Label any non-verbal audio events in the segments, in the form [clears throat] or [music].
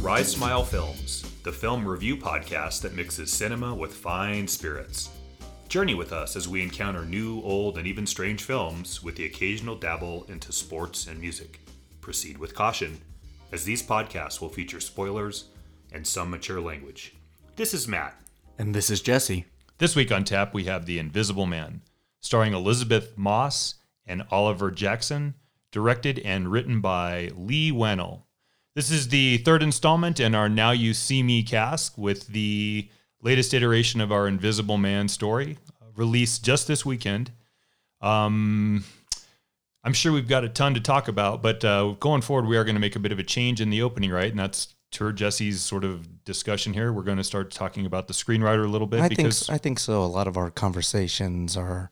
Rise Smile Films, the film review podcast that mixes cinema with fine spirits. Journey with us as we encounter new, old, and even strange films with the occasional dabble into sports and music. Proceed with caution, as these podcasts will feature spoilers and some mature language. This is Matt. And this is Jesse. This week on tap, we have The Invisible Man, starring Elisabeth Moss and Oliver Jackson, directed and written by Leigh Whannell. This is the third installment in our Now You See Me cast with the latest iteration of our Invisible Man story, uh, released just this weekend. Um, I'm sure we've got a ton to talk about, but uh, going forward, we are going to make a bit of a change in the opening, right? And that's to Jesse's sort of discussion here. We're going to start talking about the screenwriter a little bit I because think I think so. A lot of our conversations are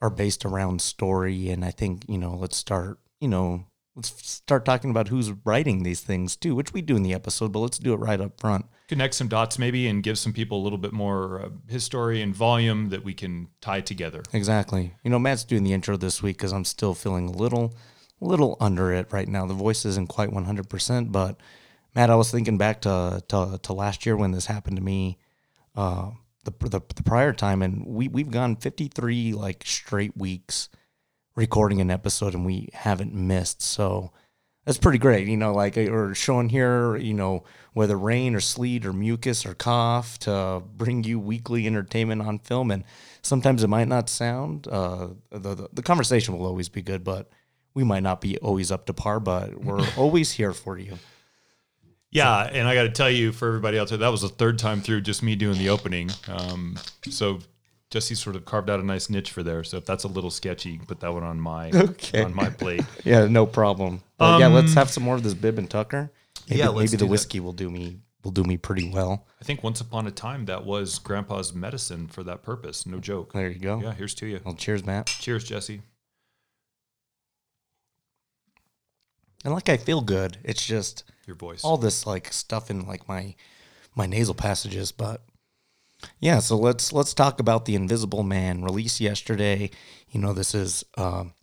are based around story, and I think you know, let's start. You know, let's start talking about who's writing these things too, which we do in the episode, but let's do it right up front. connect some dots maybe and give some people a little bit more uh, history and volume that we can tie together. Exactly. You know, Matt's doing the intro this week because I'm still feeling a little, little under it right now. The voice isn't quite 100, percent but Matt, I was thinking back to to, to last year when this happened to me, uh, the, the the prior time, and we we've gone 53 like straight weeks recording an episode, and we haven't missed. So that's pretty great. You know, like or showing here, you know, whether rain or sleet or mucus or cough to bring you weekly entertainment on film. And sometimes it might not sound uh, the, the the conversation will always be good, but we might not be always up to par. But we're [laughs] always here for you. Yeah, and I got to tell you, for everybody out there, that was the third time through just me doing the opening. Um, so Jesse sort of carved out a nice niche for there. So if that's a little sketchy, put that one on my Okay. on my plate. [laughs] Yeah, no problem. But yeah, let's have some more of this bib and tucker. Maybe, Um, Yeah, let's maybe the that. whiskey will do me will do me pretty well. I think once upon a time that was Grandpa's medicine for that purpose. No joke. There you go. Yeah, here's to you. Well, cheers, Matt. Cheers, Jesse. And like I feel good. It's just Your voice. all this like stuff in like my my nasal passages but yeah so let's let's talk about the invisible man released yesterday. You know this is um,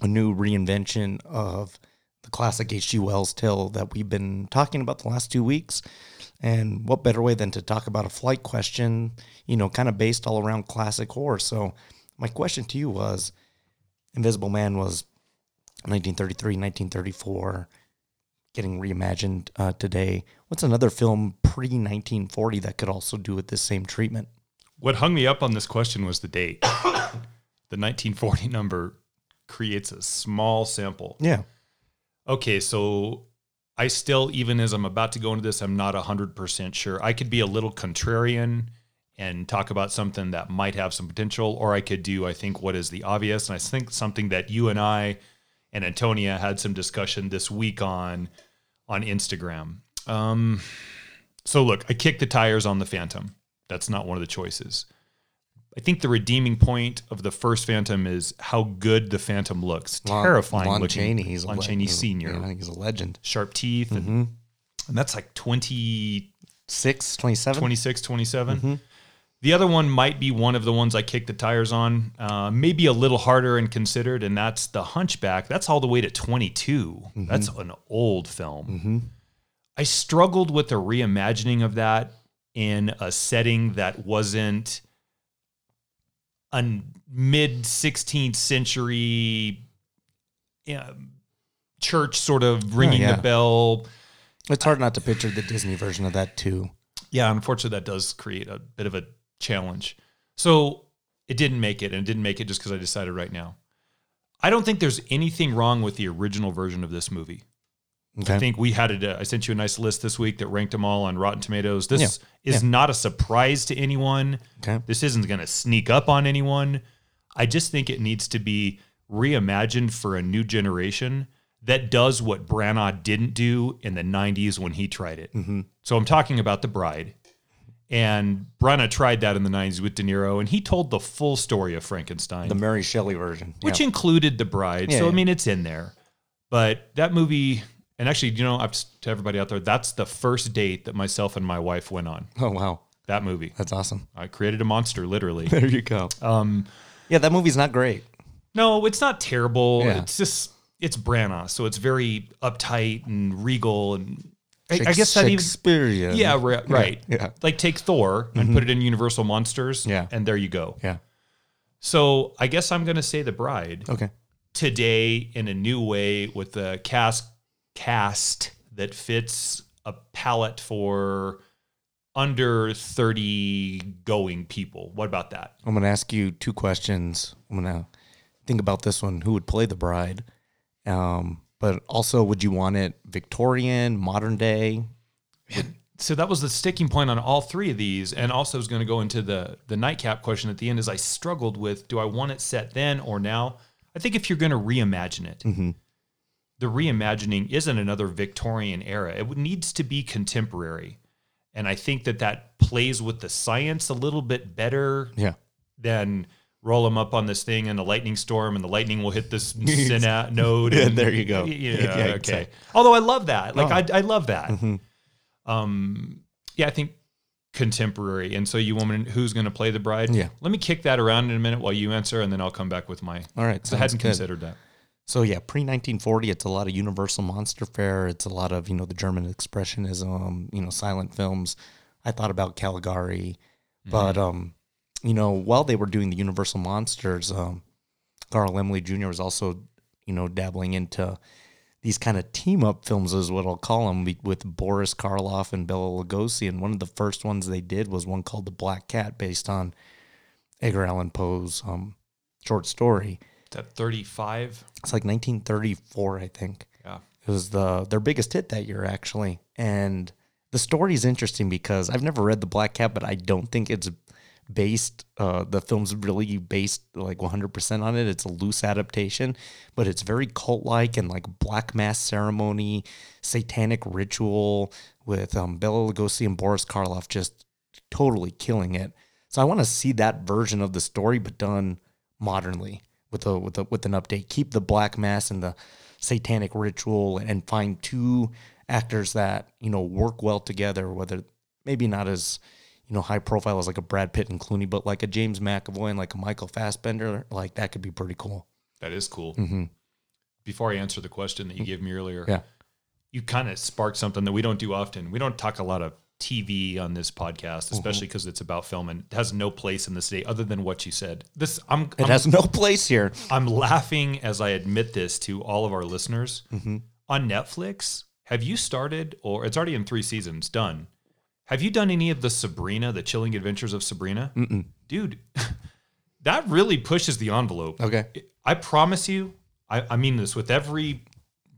a new reinvention of the classic hg wells tale that we've been talking about the last two weeks. And what better way than to talk about a flight question you know kind of based all around classic horror. So my question to you was invisible man was 1933 1934 getting reimagined uh, today. What's another film pre 1940 that could also do with this same treatment? What hung me up on this question was the date. [coughs] the 1940 number creates a small sample. Yeah. Okay, so I still, even as I'm about to go into this, I'm not 100% sure. I could be a little contrarian and talk about something that might have some potential, or I could do, I think, what is the obvious. And I think something that you and I and Antonia had some discussion this week on on Instagram. Um, so look, I kicked the tires on the Phantom. That's not one of the choices. I think the redeeming point of the first Phantom is how good the Phantom looks. Lon- Terrifying Lon looking. Chaney. He's a Lon le- Chaney a- Senior. yeah, I think he's a legend. Sharp teeth. And, Mm-hmm. and that's like 20, Six, 27? 26, 27. Mm-hmm. The other one might be one of the ones I kicked the tires on, uh, maybe a little harder and considered, and that's The Hunchback. That's all the way to 22. Mm-hmm. That's an old film. I struggled with the reimagining of that in a setting that wasn't a mid 16th century um, church sort of ringing yeah. the bell. It's hard not to picture the Disney version of that too. Yeah, unfortunately, that does create a bit of a challenge. So it didn't make it, and it didn't make it just because I decided right now. I don't think there's anything wrong with the original version of this movie. Okay. I think we had it. I sent you a nice list this week that ranked them all on Rotten Tomatoes. This Yeah, is not a surprise to anyone. Okay. This isn't going to sneak up on anyone. I just think it needs to be reimagined for a new generation that does what Branagh didn't do in the 90s when he tried it. Mm-hmm. So I'm talking about The Bride. And Branagh tried that in the 90s with De Niro, and he told the full story of Frankenstein the Mary Shelley version. which yeah. included the bride. Yeah, so I mean, it's in there. But that movie, and actually, you know, to everybody out there, that's the first date that myself and my wife went on. oh wow, That movie, that's awesome. I created a monster, literally. [laughs] There you go. Um, Yeah, that movie's not great. no, it's not terrible. Yeah. It's just it's Branagh, so it's very uptight and regal, and I, I guess that even Shakespearean. yeah right, right. yeah. like take Thor and put it in Universal Monsters Yeah. and there you go. Yeah. So I guess I'm gonna say the bride Okay. today in a new way with a cast cast that fits a palette for under 30 going people. What about that? I'm going to ask you two questions. I'm going to think about this one. Who would play the bride? Um, but also, would you want it Victorian, modern day? So that was the sticking point on all three of these, and also is going to go into the the nightcap question at the end. Is I struggled with do I want it set then or now? I think if you're going to reimagine it, mm-hmm. the reimagining isn't another Victorian era. It needs to be contemporary, and I think that that plays with the science a little bit better Yeah. than roll them up on this thing in a lightning storm, and the lightning will hit this [laughs] synapse node. Yeah, and- there you go. Yeah, [laughs] Yeah, okay. exactly. Although I love that, like Oh. I, I love that. Mhm. Um, yeah, I think contemporary. And so you woman who's going to play the bride? Yeah. Let me kick that around in a minute while you answer, and then I'll come back with my. All right. 'cause I hadn't good. considered that. So yeah, pre 1940, it's a lot of Universal Monster Fair. It's a lot of you know the German expressionism, you know, silent films. I thought about Caligari, but um, you know, while they were doing the Universal Monsters, um, Carl Laemmle Jr. was also you know dabbling into these kind of team up films, is what I'll call them, with Boris Karloff and Bela Lugosi. And one of the first ones they did was one called The Black Cat, based on Edgar Allan Poe's um, short story. Is that 35? It's like 1934, I think. Yeah. It was the their biggest hit that year, actually. And the story is interesting because I've never read The Black Cat, but I don't think it's based. Uh, the film's really based like 100% on it. It's a loose adaptation, but it's very cult like and like black mass ceremony, satanic ritual with um, Bela Lugosi and Boris Karloff just totally killing it. So I want to see that version of the story, but done modernly with a with a with an update. Keep the black mass and the satanic ritual, and find two actors that you know work well together. Whether maybe not as you know high profile as like a Brad Pitt and Clooney, but like a James McAvoy and like a Michael Fassbender, like that could be pretty cool. That is cool. hmm Before I answer the question that you gave me earlier, Yeah. you kind of sparked something that we don't do often. We don't talk a lot of TV on this podcast, especially Mm-hmm. because it's about film and it has no place in this day other than what you said. This I'm It I'm, has no place here. I'm laughing as I admit this to all of our listeners. Mm-hmm. On Netflix, have you started or it's already in 3 seasons done? Have you done any of the Sabrina, the chilling adventures of Sabrina? Mm-mm. Dude, [laughs] that really pushes the envelope. Okay. I promise you, I, I mean this with every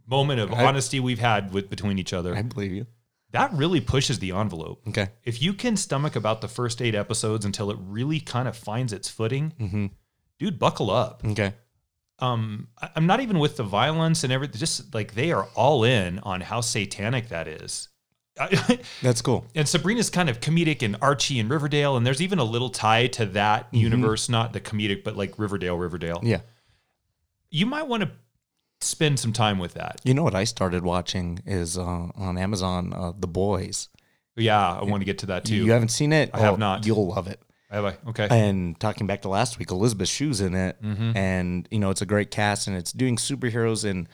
moment of I- honesty we've had with between each other. I believe you. that really pushes the envelope. Okay. If you can stomach about the first eight episodes until it really kind of finds its footing, Mm-hmm. dude, buckle up. Okay. Um, I- I'm not even with the violence and everything. Just like they are all in on how satanic that is. [laughs] That's cool. and Sabrina's kind of comedic and Archie and Riverdale, and there's even a little tie to that universe, not the comedic, but like Riverdale, Riverdale. Yeah. You might want to spend some time with that. You know what I started watching is uh, on Amazon, uh, The Boys. Yeah, I want to get to that too. You haven't seen it? I have not. You'll love it. Have I? Okay. And talking back to last week, Elizabeth Shue's in it, Mm-hmm. and you know it's a great cast, and it's doing superheroes in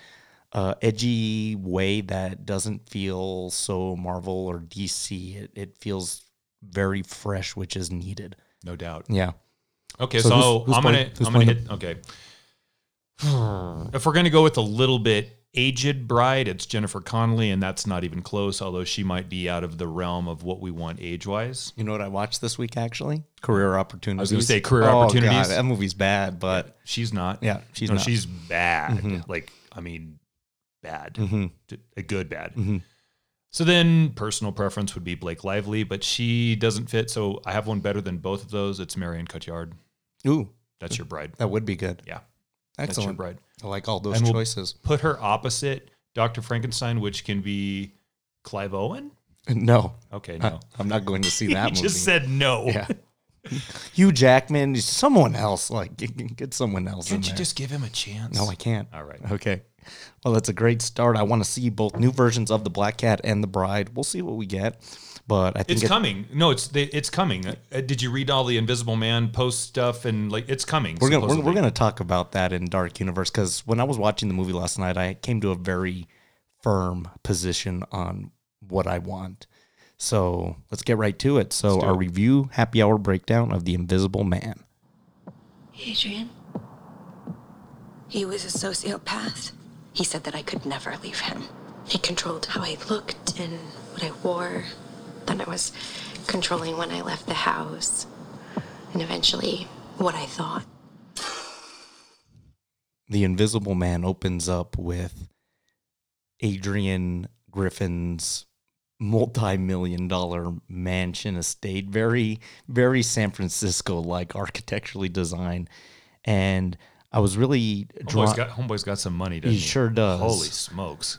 a edgy way that doesn't feel so Marvel or DC. It, it feels very fresh, which is needed. no doubt. Yeah. Okay, So so, who's- who's I'm gonna I'm gonna hit. Okay. [sighs] if we're gonna go with a little bit aged bride, it's Jennifer Connelly, and that's not even close. Although she might be out of the realm of what we want age wise. You know what I watched this week actually? Career Opportunities. I was gonna say Career Oh, Opportunities. God, that movie's bad, but She's not. yeah, she's no, not. she's bad. Mhm. Like I mean, bad. Mhm. A good bad. Mhm. So then, personal preference would be Blake Lively, but she doesn't fit. So I have one better than both of those. It's Marion Cotillard. Ooh, That's your bride. that would be good. Yeah, that's your Excellent. bride. I like all those And we'll- choices. put her opposite Dr. Frankenstein, which can be Clive Owen. No, Okay, no. I'm not going to see [laughs] that he movie. just said no. yeah. [laughs] Hugh Jackman, someone else. Like get, [laughs] get someone else Can't you there. just give him a chance? no, I can't. All right. Okay. Well, that's a great start. I want to see both new versions of the Black Cat and the Bride. We'll see what we get, but I think It's it- coming. No, it's it's coming. Uh, did you read all the Invisible Man post stuff and like it's coming? we're gonna we're, we're gonna talk about that in Dark Universe because when I was watching the movie last night, I came to a very firm position on what I want. So let's get right to it. So, our it. review happy hour breakdown of The Invisible Man. Adrian. He was a sociopath. He said that I could never leave him. He controlled how I looked and what I wore. Then I was controlling when I left the house. And eventually, what I thought. The Invisible Man opens up with Adrian Griffin's multi-million dollar mansion estate very very San Francisco like architecturally designed and I was really drawn Homeboy's got, Homeboy's got some money, doesn't He he? sure does. Holy smokes.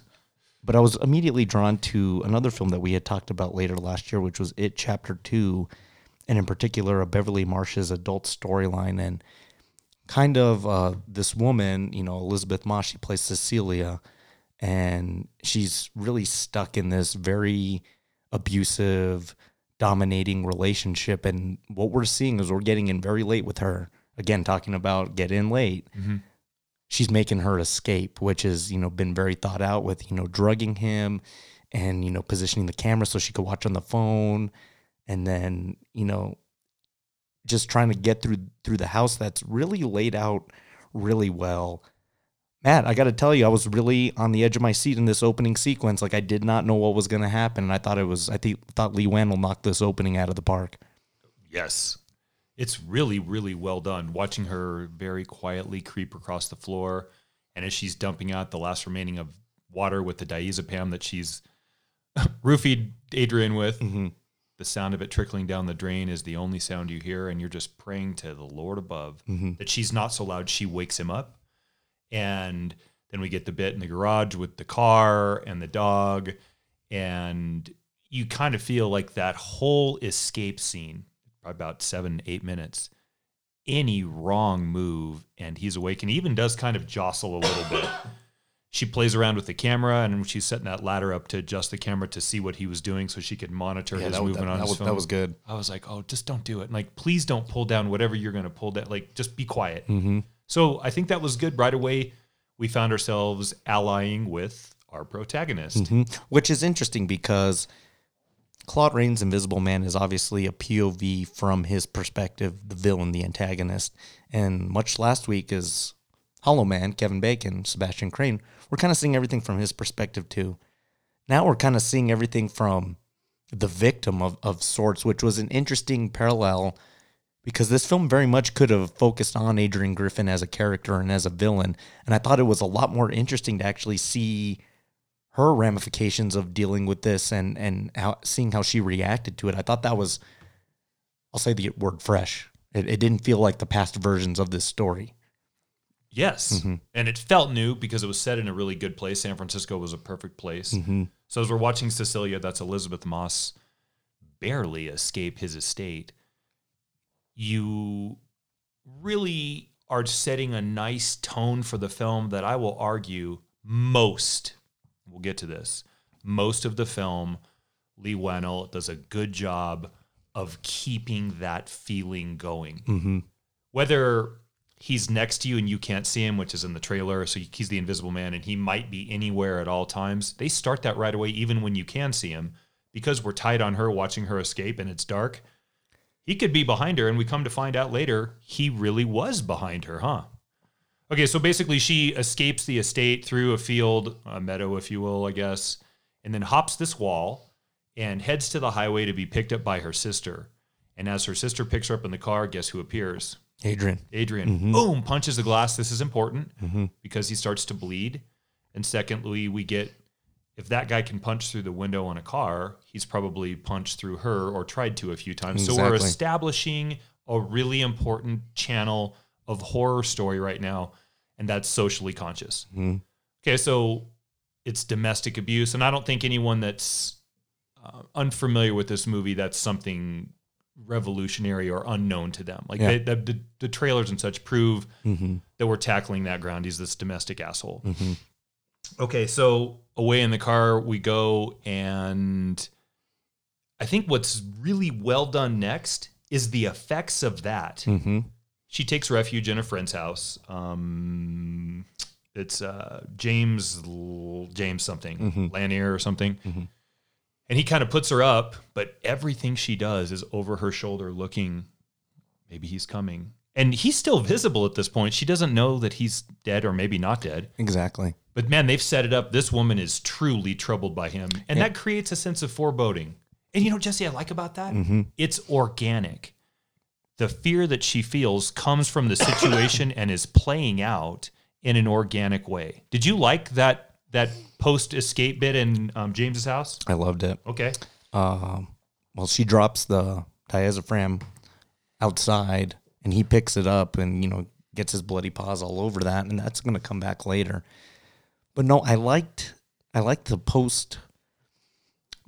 but I was immediately drawn to another film that we had talked about later last year, which was It Chapter Two, and in particular, a Beverly Marsh's adult storyline. And kind of uh, this woman, you know, Elisabeth Moss, she plays Cecilia, and she's really stuck in this very abusive, dominating relationship. And what we're seeing is we're getting in very late with her. Again, talking about get in late mm-hmm. she's making her escape, which has you know been very thought out with you know drugging him and you know positioning the camera so she could watch on the phone, and then you know just trying to get through through the house that's really laid out really well. Matt, I got to tell you, I was really on the edge of my seat in this opening sequence. Like I did not know what was going to happen, and I thought it was. I think thought Leigh Whannell knock this opening out of the park. Yes. It's really, really well done. Watching her very quietly creep across the floor, and as she's dumping out the last remaining of water with the diazepam that she's [laughs] roofied Adrian with, mm-hmm. the sound of it trickling down the drain is the only sound you hear, and you're just praying to the Lord above mm-hmm. that she's not so loud she wakes him up. And then we get the bit in the garage with the car and the dog, and you kind of feel like that whole escape scene, about seven, eight minutes, any wrong move, and he's awake, and he even does kind of jostle a little bit. [coughs] She plays around with the camera, and she's setting that ladder up to adjust the camera to see what he was doing, so she could monitor his that, movement that- on that his was, phone. that was good. I was like, oh, just don't do it. And like, please don't pull down whatever you're going to pull down. Like, just be quiet. Mm-hmm. So I think that was good. Right away, we found ourselves allying with our protagonist. Mhm. Which is interesting because Claude Rains' Invisible Man is obviously a POV from his perspective, the villain, the antagonist. And much last week is Hollow Man, Kevin Bacon, Sebastian Crane. We're kind of seeing everything from his perspective too. Now we're kind of seeing everything from the victim of, of sorts, which was an interesting parallel because this film very much could have focused on Adrian Griffin as a character and as a villain. And I thought it was a lot more interesting to actually see her ramifications of dealing with this and and how, seeing how she reacted to it. I thought that was, I'll say the word fresh. It, it didn't feel like the past versions of this story. Yes. Mm-hmm. And it felt new because it was set in a really good place. San Francisco was a perfect place. Mm-hmm. So as we're watching Cecilia, that's Elisabeth Moss, barely escape his estate, you really are setting a nice tone for the film that I will argue most, we'll get to this, most of the film, Leigh Whannell does a good job of keeping that feeling going. Mm-hmm. Whether he's next to you and you can't see him, which is in the trailer, so he's the invisible man and he might be anywhere at all times, they start that right away, even when you can see him, because we're tight on her watching her escape and it's dark. He could be behind her, and we come to find out later he really was behind her, huh? Okay, so basically, she escapes the estate through a field, a meadow, if you will, I guess, and then hops this wall and heads to the highway to be picked up by her sister. And as her sister picks her up in the car, guess who appears? Adrian. Adrian. Mm-hmm. Boom, punches the glass. This is important mm-hmm. because he starts to bleed. And secondly, we get if that guy can punch through the window on a car, he's probably punched through her or tried to a few times. So we're establishing a really important channel of horror story right now, and that's socially conscious. Mm-hmm. Okay, so it's domestic abuse, and I don't think anyone that's uh, unfamiliar with this movie that's something revolutionary or unknown to them. Like Yeah. they, the, the the trailers and such prove mm-hmm. that we're tackling that ground. He's this domestic asshole. Mm-hmm. Okay, so away in the car we go, and I think what's really well done next is the effects of that. Mm-hmm. She takes refuge in a friend's house. Um, it's uh, James L- James something Lanier or something, And he kind of puts her up, but everything she does is over her shoulder looking, maybe he's coming. And he's still visible at this point. She doesn't know that he's dead or maybe not dead. Exactly. But man, they've set it up. This woman is truly troubled by him. And that creates a sense of foreboding. And you know, Jesse, I like about that? It's organic. The fear that she feels comes from the [coughs] situation and is playing out in an organic way. Did you like that that post escape bit in um, James's house? I loved it. Okay. Um, well, she drops the diazepam outside, and he picks it up, and you know gets his bloody paws all over that, and that's going to come back later. But no, I liked I liked the post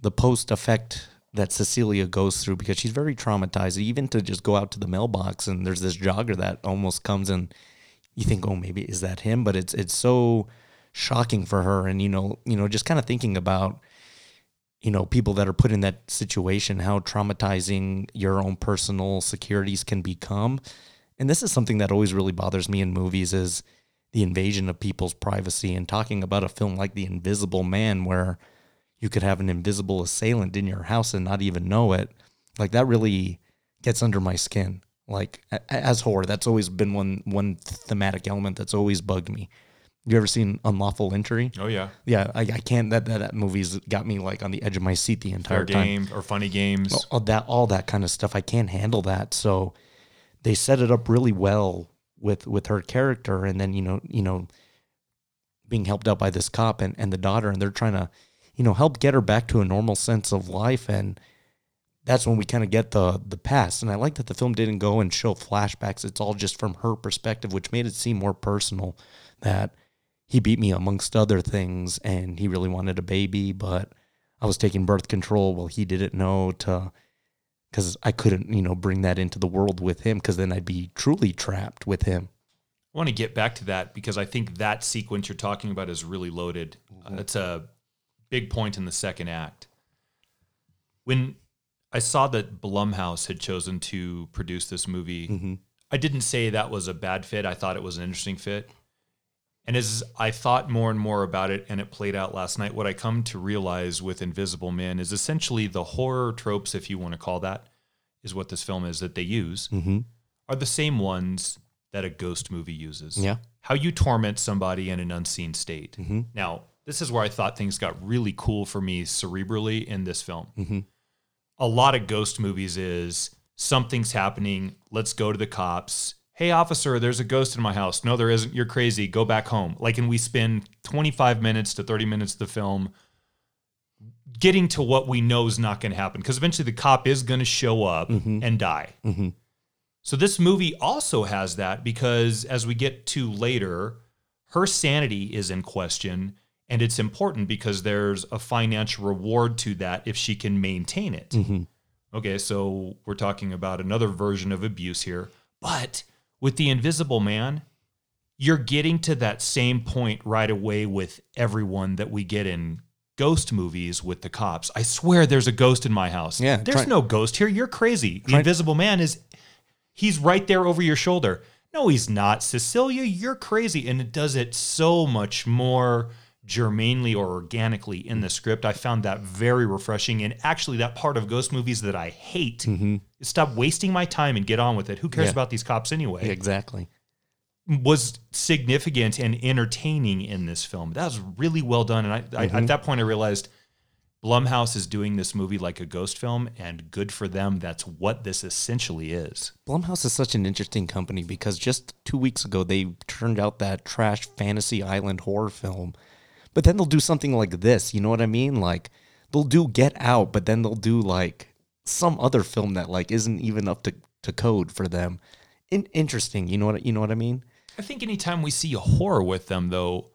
the post effect that Cecilia goes through because she's very traumatized. Even to just go out to the mailbox and there's this jogger that almost comes and you think, oh, maybe is that him? But it's it's so shocking for her, and you know, you know, just kind of thinking about you know people that are put in that situation, how traumatizing your own personal securities can become. And this is something that always really bothers me in movies is the invasion of people's privacy and talking about a film like The Invisible Man where you could have an invisible assailant in your house and not even know it. Like that really gets under my skin. Like as horror, that's always been one one thematic element that's always bugged me. You ever seen Unlawful Entry? Oh yeah. Yeah, I, I can't. That, that that movie's got me like on the edge of my seat the entire Fair time. game or funny games. All that all that kind of stuff. I can't handle that. So they set it up really well with with her character, and then you know you know being helped out by this cop and and the daughter, and they're trying to you know help get her back to a normal sense of life and. That's when we kind of get the the past, and I like that the film didn't go and show flashbacks. It's all just from her perspective, which made it seem more personal. That he beat me amongst other things and he really wanted a baby but i was taking birth control well he didn't know to because i couldn't you know bring that into the world with him because then i'd be truly trapped with him I want to get back to that because I think that sequence you're talking about is really loaded. Uh, it's a big point in the second act. When I saw that Blumhouse had chosen to produce this movie, I didn't say that was a bad fit. I thought it was an interesting fit. And as I thought more and more about it and it played out last night, what I come to realize with Invisible Man is essentially the horror tropes, if you want to call that, is what this film is that they use, mm-hmm. are the same ones that a ghost movie uses. Yeah. How you torment somebody in an unseen state. Mm-hmm. Now, this is where I thought things got really cool for me cerebrally in this film. Mhm. A lot of ghost movies is something's happening. Let's go to the cops. Hey, officer, there's a ghost in my house. No, there isn't. You're crazy. Go back home. Like, and we spend 25 minutes to 30 minutes of the film getting to what we know is not going to happen because eventually the cop is going to show up and die. Mhm. So this movie also has that because as we get to later, her sanity is in question and it's important because there's a financial reward to that if she can maintain it. Mhm. Okay, so we're talking about another version of abuse here. But with the invisible man, you're getting to that same point right away with everyone that we get in ghost movies with the cops. I swear there's a ghost in my house. Yeah, There's try- no ghost here. You're crazy. The Try- invisible man is he's right there over your shoulder. No, he's not. Cecilia, you're crazy. And it does it so much more germanely or organically in the script. I found that very refreshing. And actually, that part of ghost movies that I hate stop wasting my time and get on with it. Who cares Yeah. about these cops anyway? exactly Was significant and entertaining in this film. That was really well done. And I, I Mm-hmm. at that point, I realized Blumhouse is doing this movie like a ghost film, and good for them. That's what this essentially is. blumhouse is such an interesting company because just two weeks ago they turned out that trash fantasy island horror film but then they'll do something like this you know what i mean like they'll do get out but then they'll do like some other film that like isn't even up to, to code for them In- interesting you know what you know what i mean I think anytime we see a horror with them, though,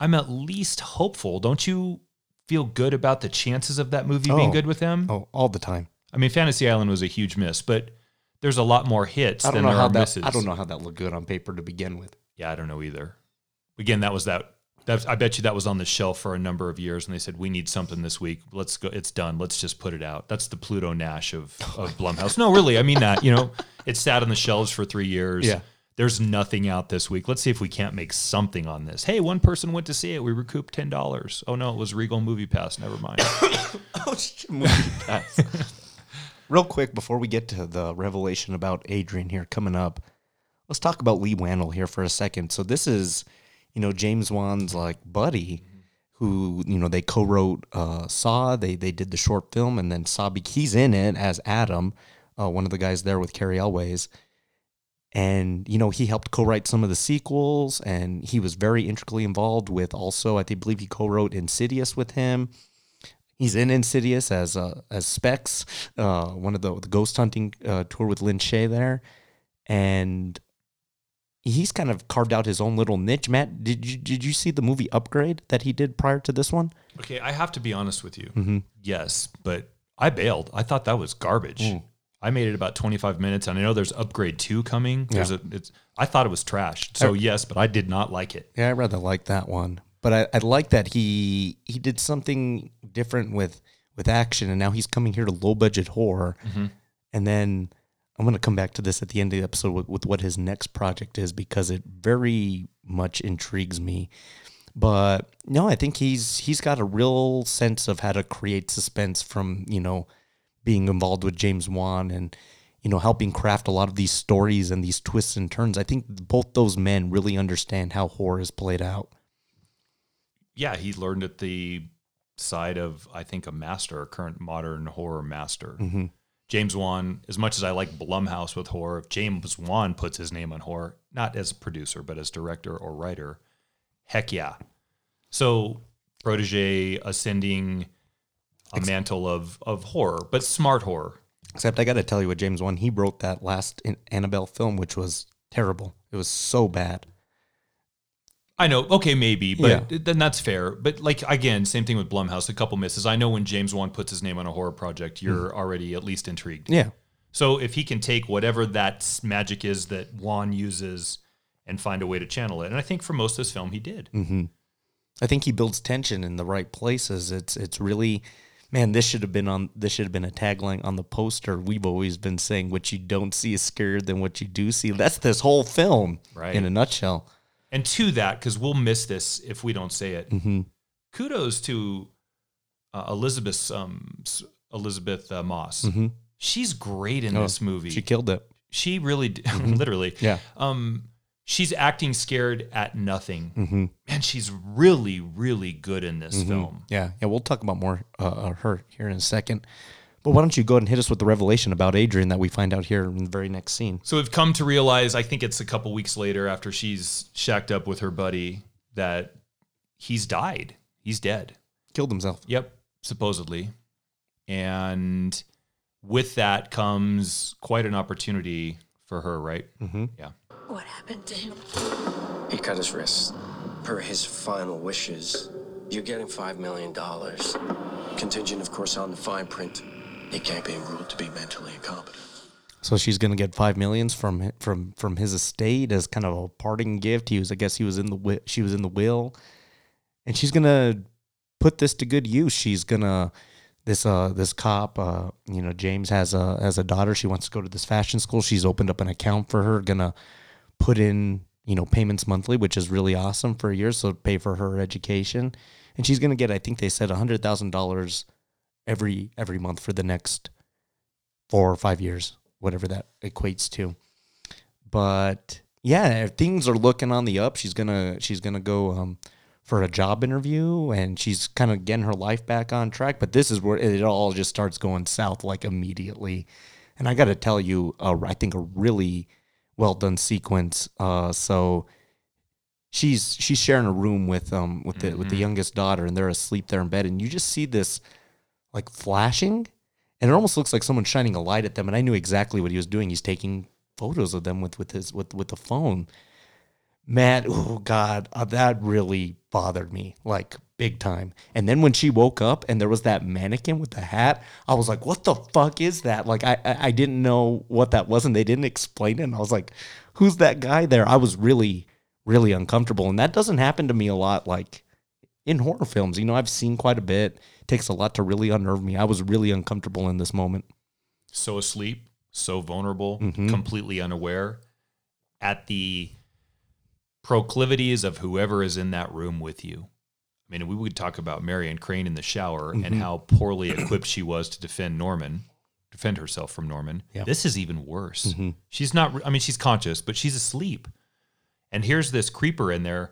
I'm at least hopeful. Don't you feel good about the chances of that movie being Oh. good with them? oh all the time I mean, Fantasy Island was a huge miss, but there's a lot more hits than there are that misses. i don't know how that looked good on paper to begin with Yeah, I don't know either. Again, that was that. That I bet you that was on the shelf for a number of years, and they said we need something this week. Let's go. It's done. Let's just put it out. That's the Pluto Nash of [laughs] of Blumhouse. No, really, I mean that. You know, it sat on the shelves for three years. Yeah. There's nothing out this week. Let's see if we can't make something on this. Hey, one person went to see it. We recouped ten dollars. Oh no, it was Regal Movie Pass. Never mind. [coughs] Oh, movie pass. [laughs] Real quick before we get to the revelation about Adrian here coming up, let's talk about Leigh Whannell here for a second. So this is, you know, James Wan's like buddy, who you know they co-wrote uh, Saw. They they did the short film, and then Saw. He's in it as Adam, uh, one of the guys there with Cary Elwes. And you know he helped co-write some of the sequels, and he was very intricately involved with. Also, I think believe he co-wrote Insidious with him. He's in Insidious as uh, as Specs, uh, one of the, the ghost hunting uh, tour with Shay there, and he's kind of carved out his own little niche. Matt, did you did you see the movie Upgrade that he did prior to this one? okay, I have to be honest with you. Mm-hmm. Yes, but I bailed. I thought that was garbage. Mm. I made it about 25 minutes, and I know there's Upgrade Two coming. There's a. It's. I thought it was trash. So yes, but I did not like it. Yeah, I rather like that one, but I, I like that he he did something different with with action, and now he's coming here to low budget horror, and then I'm gonna come back to this at the end of the episode with, with what his next project is because it very much intrigues me. But no, I think he's he's got a real sense of how to create suspense from you know being involved with James Wan and you know helping craft a lot of these stories and these twists and turns. I think both those men really understand how horror is played out. Yeah, he learned at the side of I think a master, a current modern horror master. Mm-hmm. James Wan, as much as I like Blumhouse with horror, if James Wan puts his name on horror, not as a producer, but as director or writer, heck yeah. So protege ascending a mantle of of horror, but smart horror. Except I got to tell you what James Wan he wrote that last Annabelle film, which was terrible. It was so bad. I know, okay, maybe, but Yeah. then that's fair. But like again, same thing with Blumhouse, a couple misses. I know when James Wan puts his name on a horror project, you're mm-hmm. already at least intrigued. Yeah, So if he can take whatever that magic is that Wan uses and find a way to channel it, and I think for most of this film he did. Mm-hmm. I think he builds tension in the right places. It's it's really, man. This should have been on. This should have been a tagline on the poster. We've always been saying, "What you don't see is scarier than what you do see." That's this whole film, Right. in a nutshell. And to that, because we'll miss this if we don't say it. Mm-hmm. Kudos to uh, Elizabeth um, Elizabeth uh, Moss. Mhm. She's great in Oh, this movie. She killed it. she really, d- [laughs] literally, Yeah. um, she's acting scared at nothing. Mm-hmm. Man, she's really, really good in this film. Yeah, yeah. We'll talk about more uh, her here in a second. But why don't you go ahead and hit us with the revelation about Adrian that we find out here in the very next scene? So we've come to realize, I think it's a couple weeks later after she's shacked up with her buddy, that he's died. He's dead. Killed himself. Yep, supposedly. And with that comes quite an opportunity for her, right? Mm-hmm. Yeah. What happened to him? He cut his wrist. Per his final wishes, you're getting $5 million. Contingent, of course, on the fine print. He can't be ruled to be mentally incompetent. So she's gonna get five millions from from from his estate as kind of a parting gift. He was, I guess, he was in the she was in the will, and she's gonna put this to good use. She's gonna this uh this cop uh you know James has a has a daughter. She wants to go to this fashion school. She's opened up an account for her. Gonna put in you know payments monthly, which is really awesome for a year. So pay for her education, and she's gonna get I think they said a hundred thousand dollars every every month for the next four or five years, whatever that equates to. But yeah, if things are looking on the up. She's gonna she's gonna go um, for a job interview, and she's kind of getting her life back on track. But this is where it all just starts going south like immediately. And I got to tell you, uh, I think a really well done sequence. Uh, so she's she's sharing a room with um with the with the youngest daughter, and they're asleep there in bed, and you just see this like flashing and it almost looks like someone shining a light at them and i knew exactly what he was doing he's taking photos of them with with his with with the phone man oh god uh, that really bothered me like big time and then when she woke up and there was that mannequin with the hat i was like what the fuck is that like i i, I didn't know what that was and they didn't explain it and i was like who's that guy there i was really really uncomfortable and that doesn't happen to me a lot like in horror films. You know, I've seen quite a bit. Takes a lot to really unnerve me. I was really uncomfortable in this moment. So asleep, so vulnerable, Mm-hmm. completely unaware. at the proclivities of whoever is in that room with you. I mean, we would talk about Marion Crane in the shower and how poorly equipped she was to defend Norman, defend herself from Norman. Yeah. This is even worse. She's not, I mean, she's conscious, but she's asleep. And here's this creeper in there.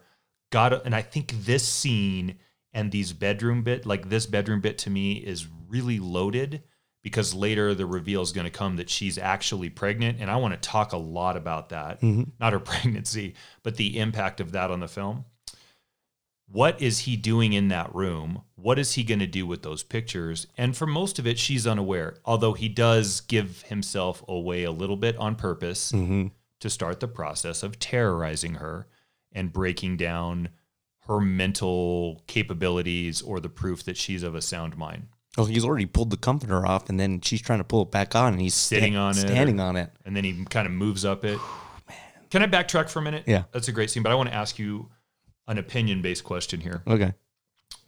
Got, and I think this scene and these bedroom bit, like this bedroom bit to me, is really loaded because later the reveal is going to come that she's actually pregnant. And I want to talk a lot about that. Mm-hmm. Not her [laughs] pregnancy, but the impact of that on the film what is he doing in that room? What is he going to do with those pictures? And for most of it, she's unaware, although he does give himself away a little bit on purpose mm-hmm. to start the process of terrorizing her and breaking down her mental capabilities or the proof that she's of a sound mind. Oh, he's already pulled the comforter off, and then she's trying to pull it back on, and he's sta- Sitting on it standing or- on it. And then he kind of moves up it. [sighs] Can I backtrack for a minute? Yeah. That's a great scene, but I want to ask you an opinion based question here. Okay.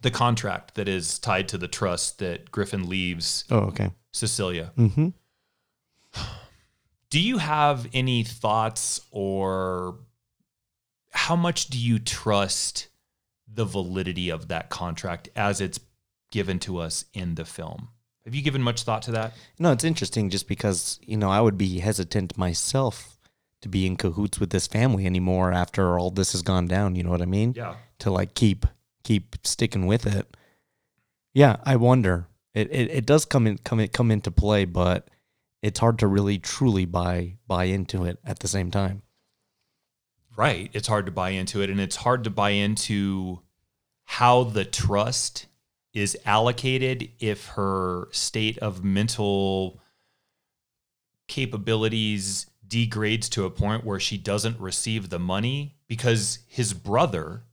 The contract that is tied to the trust that Griffin leaves Oh, okay. Cecilia. Mm-hmm. Do you have any thoughts or how much do you trust the validity of that contract as it's given to us in the film? Have you given much thought to that? No, it's interesting just because, you know, I would be hesitant myself to be in cahoots with this family anymore after all this has gone down, you know what I mean? Yeah. To like keep keep sticking with it. Yeah, I wonder. It it, it does come in come in, come into play, but it's hard to really truly buy buy into it at the same time. Right. It's hard to buy into it. And it's hard to buy into how the trust is allocated if her state of mental capabilities degrades to a point where she doesn't receive the money because his brother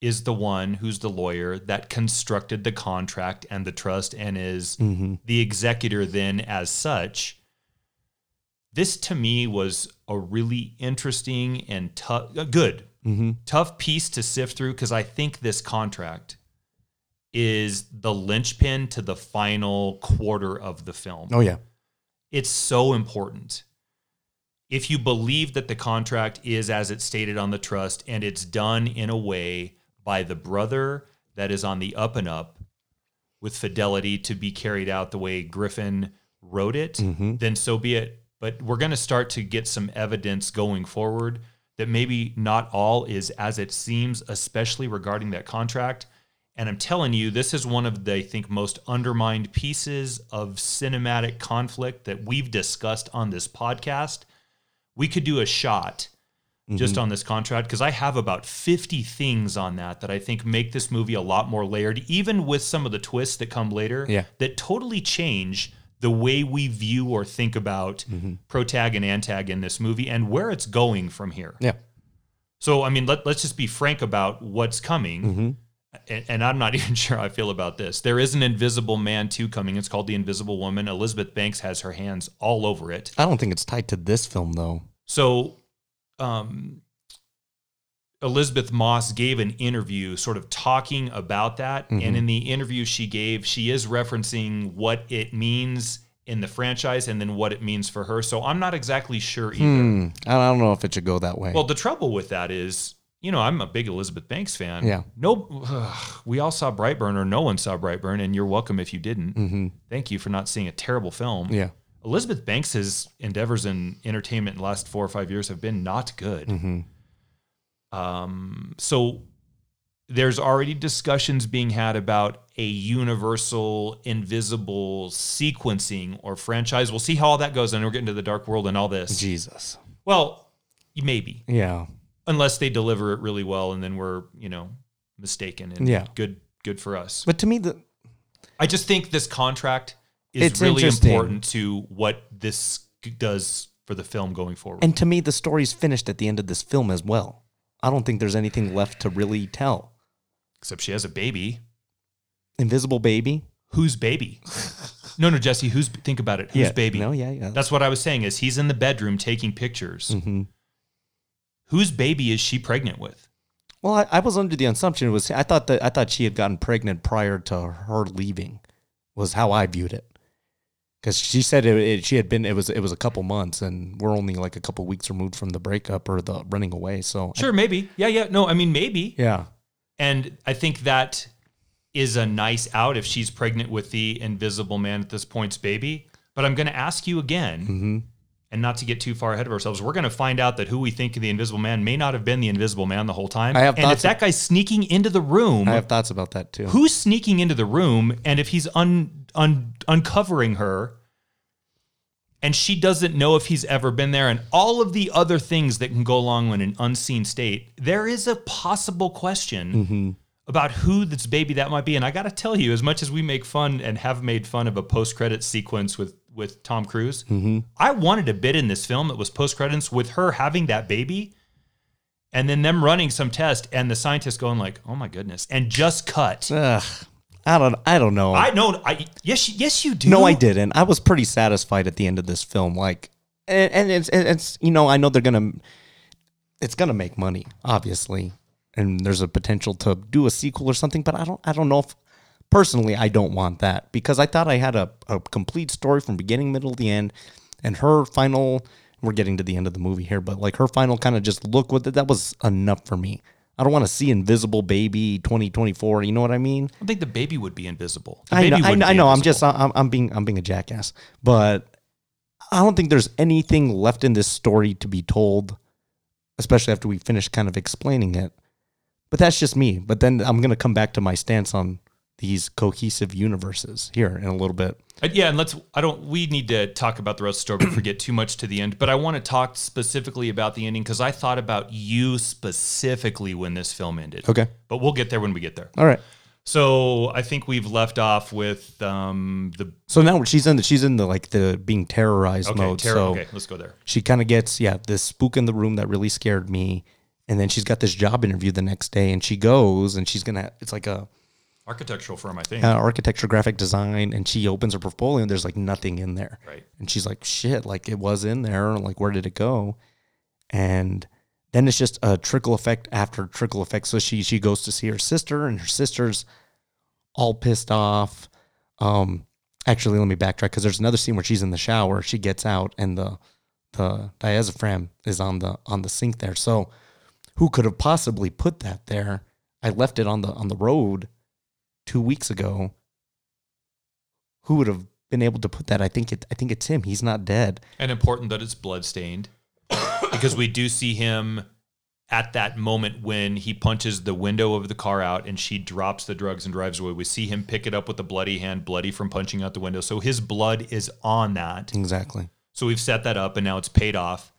is the one who's the lawyer that constructed the contract and the trust and is mm-hmm. the executor then as such this to me was a really interesting and tough uh, good mm-hmm. tough piece to sift through because i think this contract is the linchpin to the final quarter of the film Oh yeah. it's so important. If you believe that the contract is as it's stated on the trust and it's done in a way by the brother that is on the up and up with fidelity to be carried out the way Griffin wrote it, mm-hmm. then so be it. But we're going to start to get some evidence going forward that maybe not all is as it seems, especially regarding that contract. And I'm telling you, this is one of the, I think, most undermined pieces of cinematic conflict that we've discussed on this podcast. We could do a shot just mm-hmm. on this contract because I have about 50 things on that that I think make this movie a lot more layered, even with some of the twists that come later Yeah. that totally change the way we view or think about protag and antag in this movie and where it's going from here. Yeah. So, I mean, let, let's just be frank about what's coming. And, and I'm not [laughs] even sure how I feel about this. There is an Invisible Man 2 coming. It's called The Invisible Woman. Elizabeth Banks has her hands all over it. I don't think it's tied to this film though. So, um, Elisabeth Moss gave an interview sort of talking about that. And mm-hmm. in the interview she gave, she is referencing what it means in the franchise and then what it means for her. So I'm not exactly sure either. Hmm. I don't know if it should go that way. Well, the trouble with that is, you know, I'm a big Elizabeth Banks fan. Yeah. No, we all saw Brightburn, or no one saw Brightburn, and you're welcome if you didn't. Mm-hmm. Thank you for not seeing a terrible film. yeah. Elizabeth Banks's endeavors in entertainment in the last four or five years have been not good. Mm-hmm. Um, so there's already discussions being had about a universal invisible sequencing or franchise. We'll see how all that goes. And we're getting to the dark world and all this. Jesus. Well, maybe Yeah. unless they deliver it really well, and then we're you know mistaken and Yeah. good good for us. But to me the I just think this contract is It's really important to what this does for the film going forward. and to me the story's finished at the end of this film as well. I don't think there's anything left to really tell. Except she has a baby. Invisible baby? Whose baby? no, no, Jesse. Who's think about it? Whose Yeah. baby? No, yeah, yeah. That's what I was saying. Is he's in the bedroom taking pictures. Mhm. Whose baby is she pregnant with? Well, I, I was under the assumption it was I thought that I thought she had gotten pregnant prior to her leaving. Was how I viewed it. Because she said it, it, she had been it was it was a couple months and we're only like a couple weeks removed from the breakup or the running away so Sure, maybe. Yeah, yeah. No, I mean maybe. yeah And I think that is a nice out if she's pregnant with the invisible man at this point's baby. But I'm going to ask you again, Mm-hmm. and not to get too far ahead of ourselves, we're going to find out that who we think the invisible man may not have been the invisible man the whole time. I have and if that guy's sneaking into the room, I have thoughts about that too who's sneaking into the room and if he's un, un, uncovering her and she doesn't know if he's ever been there and all of the other things that can go along in an unseen state there is a possible question Mm-hmm. about who this baby that might be and i gotta tell you as much as we make fun and have made fun of a post-credit sequence with with tom cruise Mm-hmm. i wanted a bit in this film that was post-credits with her having that baby and then them running some test and the scientist going like oh my goodness and just cut Ugh, I don't I don't know I know. I yes, yes, you do. No, I didn't. I was pretty satisfied at the end of this film. Like, and, and it's it's you know I know they're gonna, it's gonna make money, obviously, and there's a potential to do a sequel or something. But I don't I don't know if personally I don't want that because I thought I had a, a complete story from beginning, middle, to the end, and her final. We're getting to the end of the movie here, but like her final kind of just look with it. That was enough for me. I don't want to see Invisible Baby 2024. You know what I mean? I think the baby would be invisible. The I know, I know, I know I'm just, I'm, I'm being, I'm being a jackass. But I don't think there's anything left in this story to be told, especially after we finish kind of explaining it. But that's just me. But then I'm gonna come back to my stance on these cohesive universes here in a little bit. Uh, yeah, and let's. I don't. We need to talk about the rest of the story before we get too much to the end. But I want to talk specifically about the ending because I thought about you specifically when this film ended. Okay. But we'll get there when we get there. All right. So I think we've left off with um, the So now she's in the, she's in the like the being terrorized okay. mode. Terror, so okay, let's go there. she kind of gets yeah this spook in the room that really scared me and then she's got this job interview the next day and she goes and she's gonna it's like a Architectural firm, I think. uh, architecture graphic design and she opens her portfolio and there's like nothing in there. Right. and she's like shit like it was in there like where did it go? And then it's just a trickle effect after trickle effect. So she she goes to see her sister and her sister's all pissed off. Um actually let me backtrack because there's another scene where she's in the shower she gets out and the the diazepam is on the on the sink there. So who could have possibly put that there? I left it on the on the road two weeks ago who would have been able to put that i think it i think it's him he's not dead And important that it's bloodstained because we do see him at that moment when he punches the window of the car out and she drops the drugs and drives away. We see him pick it up with a bloody hand, bloody from punching out the window. So his blood is on that. exactly So we've set that up and now it's paid off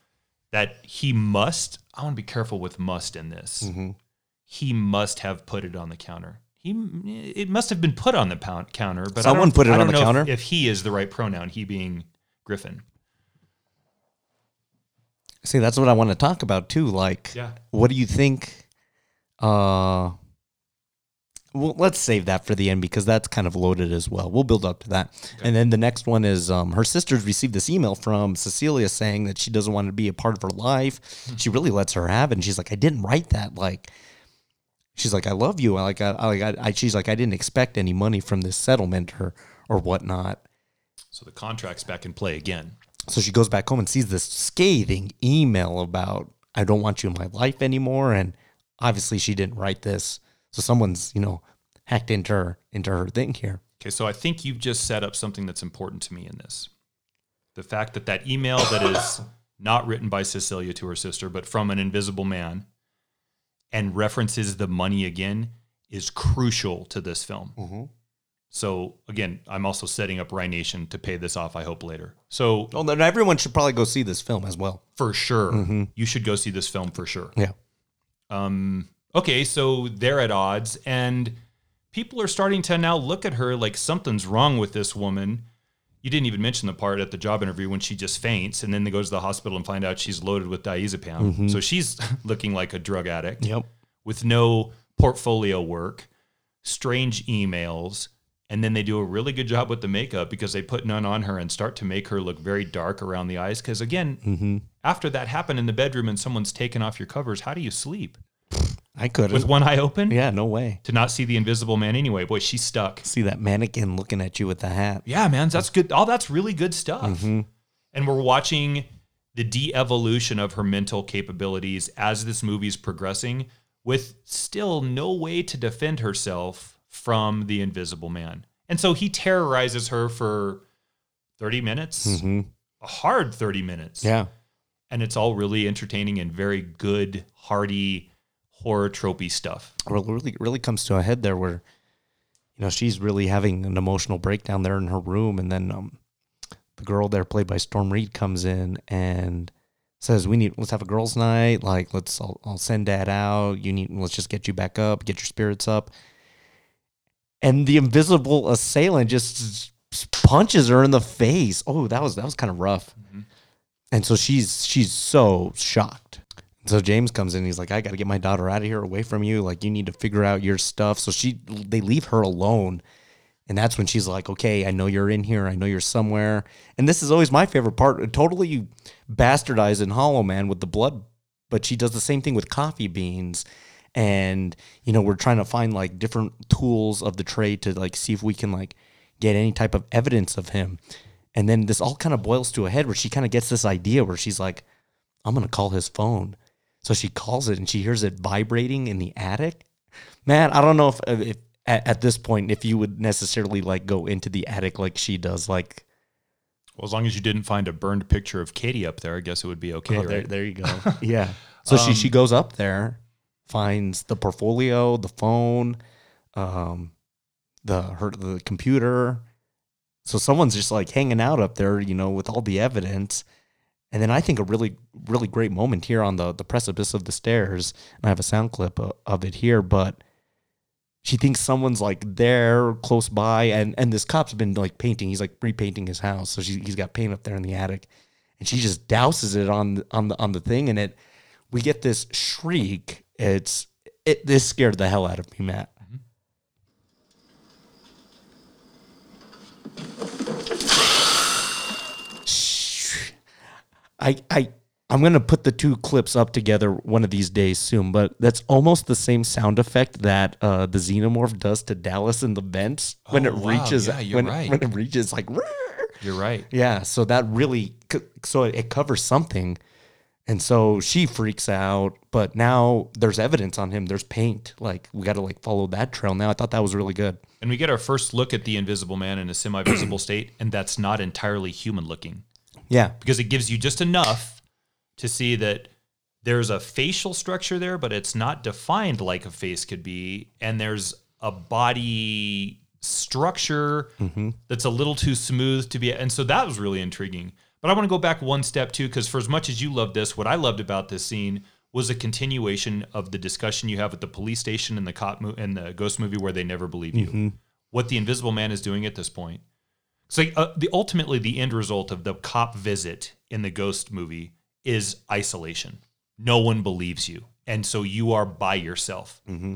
that he must, I want to be careful with must in this. Mm-hmm. He must have put it on the counter. He, it must have been put on the pound counter, but I Someone don't- put it on the know if- counter? If, he is the right pronoun, he being Griffin. See, that's what I want to talk about too. Like, Yeah. what do you think? Uh, well, let's save that for the end because that's kind of loaded as well. We'll build up to that. And then the next one is um, her sisters received this email from Cecilia saying that she doesn't want to be a part of her life. She really lets her have it. And she's like, I didn't write that. Like, she's like, I love you. I like, I, I, like, I, I, she's like, I didn't expect any money from this settlement or, or whatnot. So the contract's back in play again. So she goes back home and sees this scathing email about I don't want you in my life anymore. And obviously she didn't write this. So someone's, you know, hacked into her into her thing here. Okay, so I think you've just set up something that's important to me in this. The fact that that email that is not written by Cecilia to her sister, but from an invisible man, and references the money again, is crucial to this film. So again, I'm also setting up Rye Nation to pay this off. I hope later. So Well, then everyone should probably go see this film as well. for sure, you should go see this film for sure. Yeah. Um, okay, so they're at odds, and people are starting to now look at her like something's wrong with this woman. You didn't even mention the part at the job interview when she just faints, and then they go to the hospital and find out she's loaded with diazepam. Mm-hmm. So she's [laughs] looking like a drug addict Yep. with no portfolio work, strange emails, and then they do a really good job with the makeup because they put none on her and start to make her look very dark around the eyes. Because again, mm-hmm. after that happened in the bedroom and someone's taken off your covers, how do you sleep? I couldn't. with one eye open yeah, no way. to not see the invisible man anyway. Boy, she's stuck. See that mannequin looking at you with the hat. Yeah, man, that's good. All that's really good stuff. And we're watching the de-evolution of her mental capabilities as this movie's progressing, with still no way to defend herself from the Invisible Man. And so he terrorizes her for thirty minutes, Mm-hmm. a hard thirty minutes. Yeah. and it's all really entertaining and very good, hearty horror tropey stuff. Well, it really, really comes to a head there where, you know, she's really having an emotional breakdown there in her room. And then um, the girl there, played by Storm Reid, comes in and says, "We need, let's have a girls' night. Like, let's, I'll, I'll send dad out. You need, let's just get you back up, get your spirits up." And the invisible assailant just punches her in the face. Oh, that was that was kind of rough. And so she's she's so shocked. So James comes in. He's like, I got to get my daughter out of here, away from you. Like, you need to figure out your stuff. So she, they leave her alone, and that's when she's like, Okay, I know you're in here. I know you're somewhere. And this is always my favorite part. Totally bastardized in Hollow Man with the blood, but she does the same thing with coffee beans. And you know, we're trying to find like different tools of the trade to like see if we can like get any type of evidence of him. And then this all kind of boils to a head where she kind of gets this idea where she's like, I'm gonna call his phone. So she calls it and she hears it vibrating in the attic. Man, I don't know if, if at, at this point if you would necessarily like go into the attic like she does. Like, Well, as long as you didn't find a burned picture of Katie up there, I guess it would be okay, oh, there, right? there you go. [laughs] yeah. So she she goes up there, finds the portfolio, the phone, um, the her the computer. So someone's just like hanging out up there, you know, with all the evidence. And then I think a really, really great moment here on the the precipice of the stairs, and I have a sound clip of, it here, but she thinks someone's like there close by, and and this cop's been like painting. He's like repainting his house, so she, he's got paint up there in the attic, and she just douses it on on the on the thing, and it we get this shriek. It's it this scared the hell out of me, Matt. Mm-hmm. I I I'm gonna put the two clips up together one of these days soon, but that's almost the same sound effect that uh, the xenomorph does to Dallas in the vents when Oh, it wow. reaches Yeah, you're when, right. when it reaches like. You're right. yeah. So that really so it covers something, and so she freaks out. But now there's evidence on him. There's paint. Like we got to like follow that trail now. I thought that was really good. And we get our first look at the Invisible Man in a semi-visible [clears throat] state, and that's not entirely human-looking Yeah. because it gives you just enough to see that there's a facial structure there, but it's not defined like a face could be, and there's a body structure mm-hmm. that's a little too smooth to be. And so that was really intriguing. But I want to go back one step too, because for as much as you loved this, what I loved about this scene was a continuation of the discussion you have at the police station in the cop mo- in the ghost movie where they never believe you. Mm-hmm. What the Invisible Man is doing at this point. So uh, the ultimately the end result of the cop visit in the ghost movie is isolation. No one believes you, and so you are by yourself. Mm-hmm.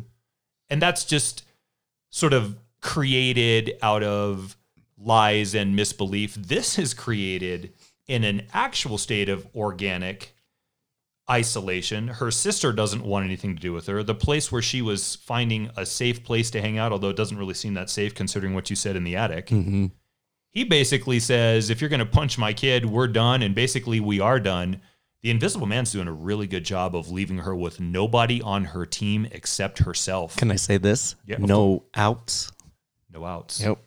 And that's just sort of created out of lies and misbelief. This is created in an actual state of organic isolation. Her sister doesn't want anything to do with her. The place where she was finding a safe place to hang out, although it doesn't really seem that safe considering what you said in the attic. Mm-hmm. He basically says, if you're going to punch my kid, we're done. And basically, we are done. The Invisible Man's doing a really good job of leaving her with nobody on her team except herself. Can I say this? Yeah, no outs. No outs. Yep.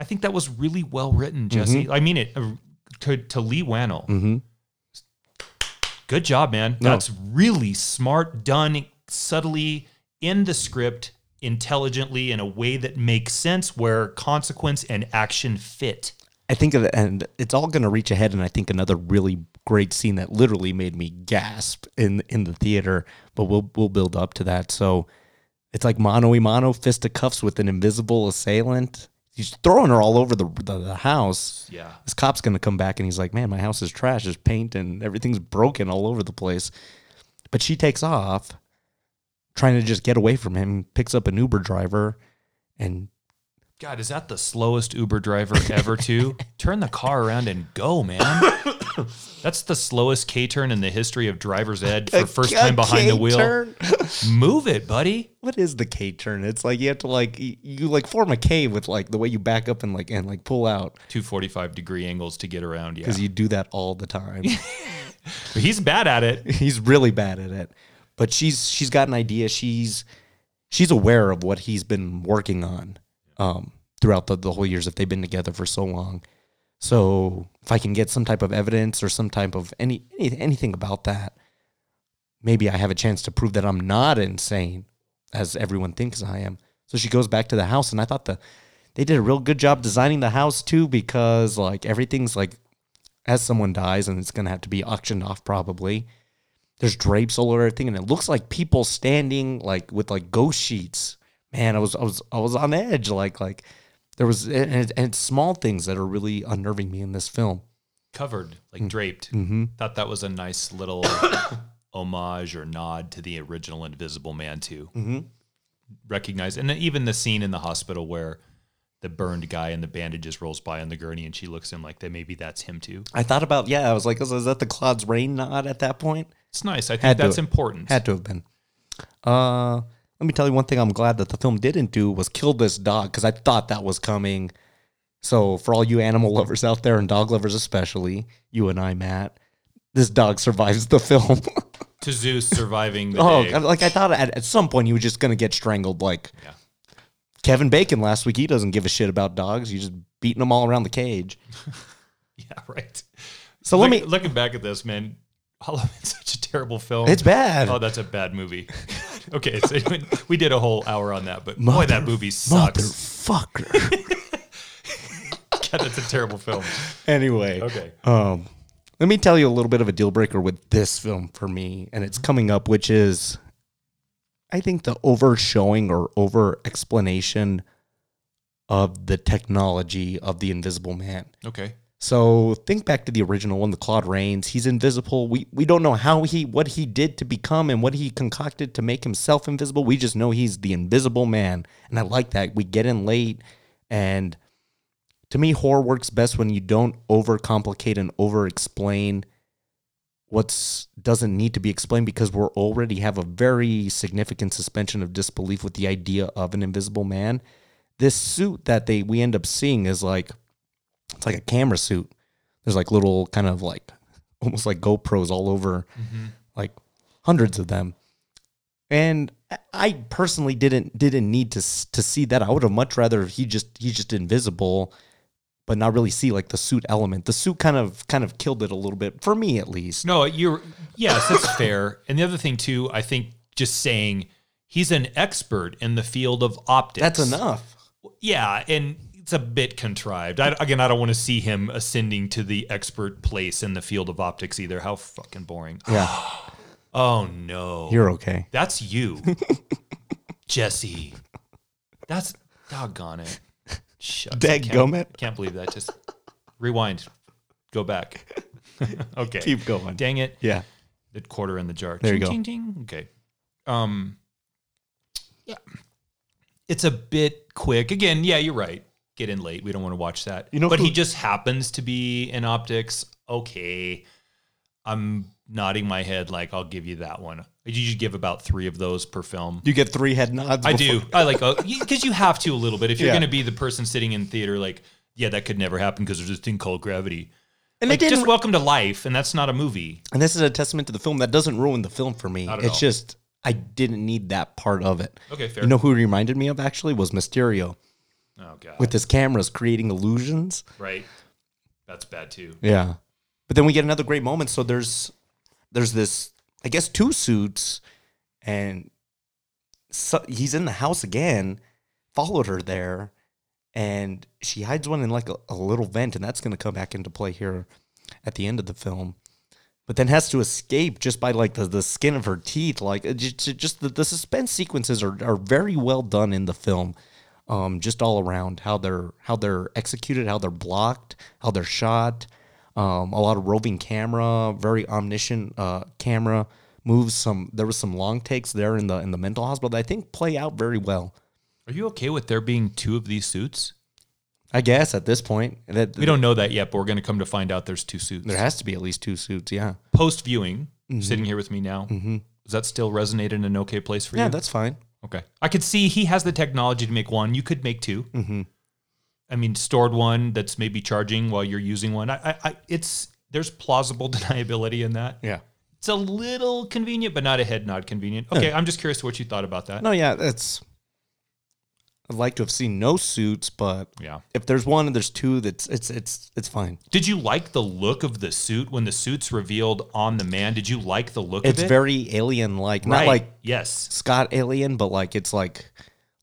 I think that was really well written, Jesse. I mean it uh, to, to Leigh Whannell. Mm-hmm. Good job, man. No. That's really smart, done subtly in the script, intelligently, in a way that makes sense where consequence and action fit. I think of it, and it's all going to reach ahead. And I think another really great scene that literally made me gasp in in the theater. But we'll we'll build up to that. So it's like mano a mano, fist of cuffs with an invisible assailant. He's throwing her all over the the, the house. Yeah. This cop's going to come back and he's like, "Man, my house is trash. There's paint and everything's broken all over the place." But she takes off, trying to just get away from him. Picks up an Uber driver, and God, is that the slowest Uber driver ever, to [laughs] Turn the car around and go, man. That's the slowest K turn in the history of driver's ed for first time behind the wheel. [laughs] Move it, buddy. What is the K turn? It's like you have to like you, like form a K with like the way you back up and like and like pull out 245 degree angles to get around. Yeah. because you do that all the time. [laughs] He's bad at it. he's really bad at it. But she's she's got an idea. She's she's aware of what he's been working on um, throughout the, the whole years that they've been together for so long. So if I can get some type of evidence or some type of any, any anything about that, maybe I have a chance to prove that I'm not insane as everyone thinks I am. So she goes back to the house, and I thought the they did a real good job designing the house too because like everything's like as someone dies and it's gonna have to be auctioned off probably. There's drapes all over everything, and it looks like people standing like with like ghost sheets. Man, I was I was I was on edge. Like like there was and, it, and it's small things that are really unnerving me in this film. Covered, like draped. Mm-hmm. Thought that was a nice little [coughs] homage or nod to the original Invisible Man, too. Mm-hmm. Recognize, and even the scene in the hospital where the burned guy in the bandages rolls by on the gurney and she looks in like that maybe that's him too. I thought about yeah. I was like, is, is that the Claude Rains nod at that point? It's nice. I think Had to- that's important. Had to have been. Uh, let me tell you one thing. I'm glad that the film didn't do was kill this dog because I thought that was coming. So for all you animal [laughs] lovers out there and dog lovers especially, you and I, Matt, this dog survives the film. [laughs] to Zeus surviving the oh, day. like I thought at, at some point he was just gonna get strangled. Like Yeah. Kevin Bacon last week, he doesn't give a shit about dogs. He's just beating them all around the cage. [laughs] Yeah, right. So let me. looking back at this, man. Halloween's [laughs] such a terrible film. It's bad. Oh, that's a bad movie. [laughs] okay, so we did a whole hour on that, but boy, that movie sucks. Motherfucker. [laughs] God, that's a terrible film. anyway. Okay. Um, let me tell you a little bit of a deal breaker with this film for me, and it's coming up, which is, I think, the over showing or over explanation of the technology of the Invisible Man. Okay. So think back to the original one, the Claude Rains. He's invisible. We we don't know how he what he did to become and what he concocted to make himself invisible. We just know he's the invisible man. And I like that. We get in late and to me horror works best when you don't overcomplicate and over explain what's doesn't need to be explained because we're already have a very significant suspension of disbelief with the idea of an invisible man. This suit that they we end up seeing is like it's like a camera suit. There's like little kind of like [laughs] almost like GoPros all over, mm-hmm. like hundreds of them. And I- I personally didn't didn't need to to see that. I would have much rather he just he's just invisible, but not really see like the suit element. The suit kind of kind of killed it a little bit for me at least. No, you're yes, that's [laughs] fair. And the other thing too, I think just saying he's an expert in the field of optics. That's enough. Yeah, and it's a bit contrived. I, again, I don't want to see him ascending to the expert place in the field of optics either. How fucking boring. Yeah, [gasps] Oh no. you're okay. That's you, [laughs] Jesse. That's doggone it. Shucks, I can't- Can't believe that. Just rewind. Go back. [laughs] okay. Keep going. Dang it. Yeah. The quarter in the jar. There you Ching, go. ching, ching. Okay. Um. Yeah. It's a bit quick. Again, yeah, you're right. Get in late. We don't want to watch that. You know but who- he just happens to be in optics. Okay. I'm nodding my head like I'll give you that one. You should give about three of those per film. You get three head nods. I before- do. I like oh, because you have to a little bit. If you're Yeah. going to be the person sitting in theater, like, yeah, that could never happen because there's this thing called gravity. And Like, didn't. just welcome to life, and that's not a movie. and this is a testament to the film that doesn't ruin the film for me. It's all. just I didn't need that part of it. Okay, fair. You know who reminded me of actually was Mysterio oh god, with his cameras creating illusions. right? That's bad too. Yeah. But then we get another great moment. So there's there's this I guess two suits and so he's in the house again, followed her there, and she hides one in like a, a little vent, and that's gonna come back into play here at the end of the film. But then has to escape just by like the, the skin of her teeth. Like uh, just, just the, the suspense sequences are, are very well done in the film. Um, just all around how they're how they're executed, how they're blocked, how they're shot. Um, a lot of roving camera, very omniscient uh, camera moves. Some there was some long takes there in the in the mental hospital that I think play out very well. Are you okay with there being two of these suits? I guess at this point, that We don't know that yet, but we're going to come to find out there's two suits. there has to be at least two suits. Yeah, Post viewing, Mm-hmm. sitting here with me now, does that still resonate in an okay place for yeah, you? Yeah, that's fine. Okay. I could see he has the technology to make one. You could make 2 Mm-hmm. I mean, stored one that's maybe charging while you're using one. I, I, I, it's there's plausible [laughs] deniability in that. Yeah. It's a little convenient, but not a head nod convenient. Okay, I'm just curious what you thought about that. No, yeah, that's. I'd like to have seen no suits, but Yeah. if there's one and there's two, that's it's it's it's fine. Did you like the look of the suit when the suit's revealed on the man? Did you like the look It's of it? very alien like, right. not like yes. Scott Alien, but like it's like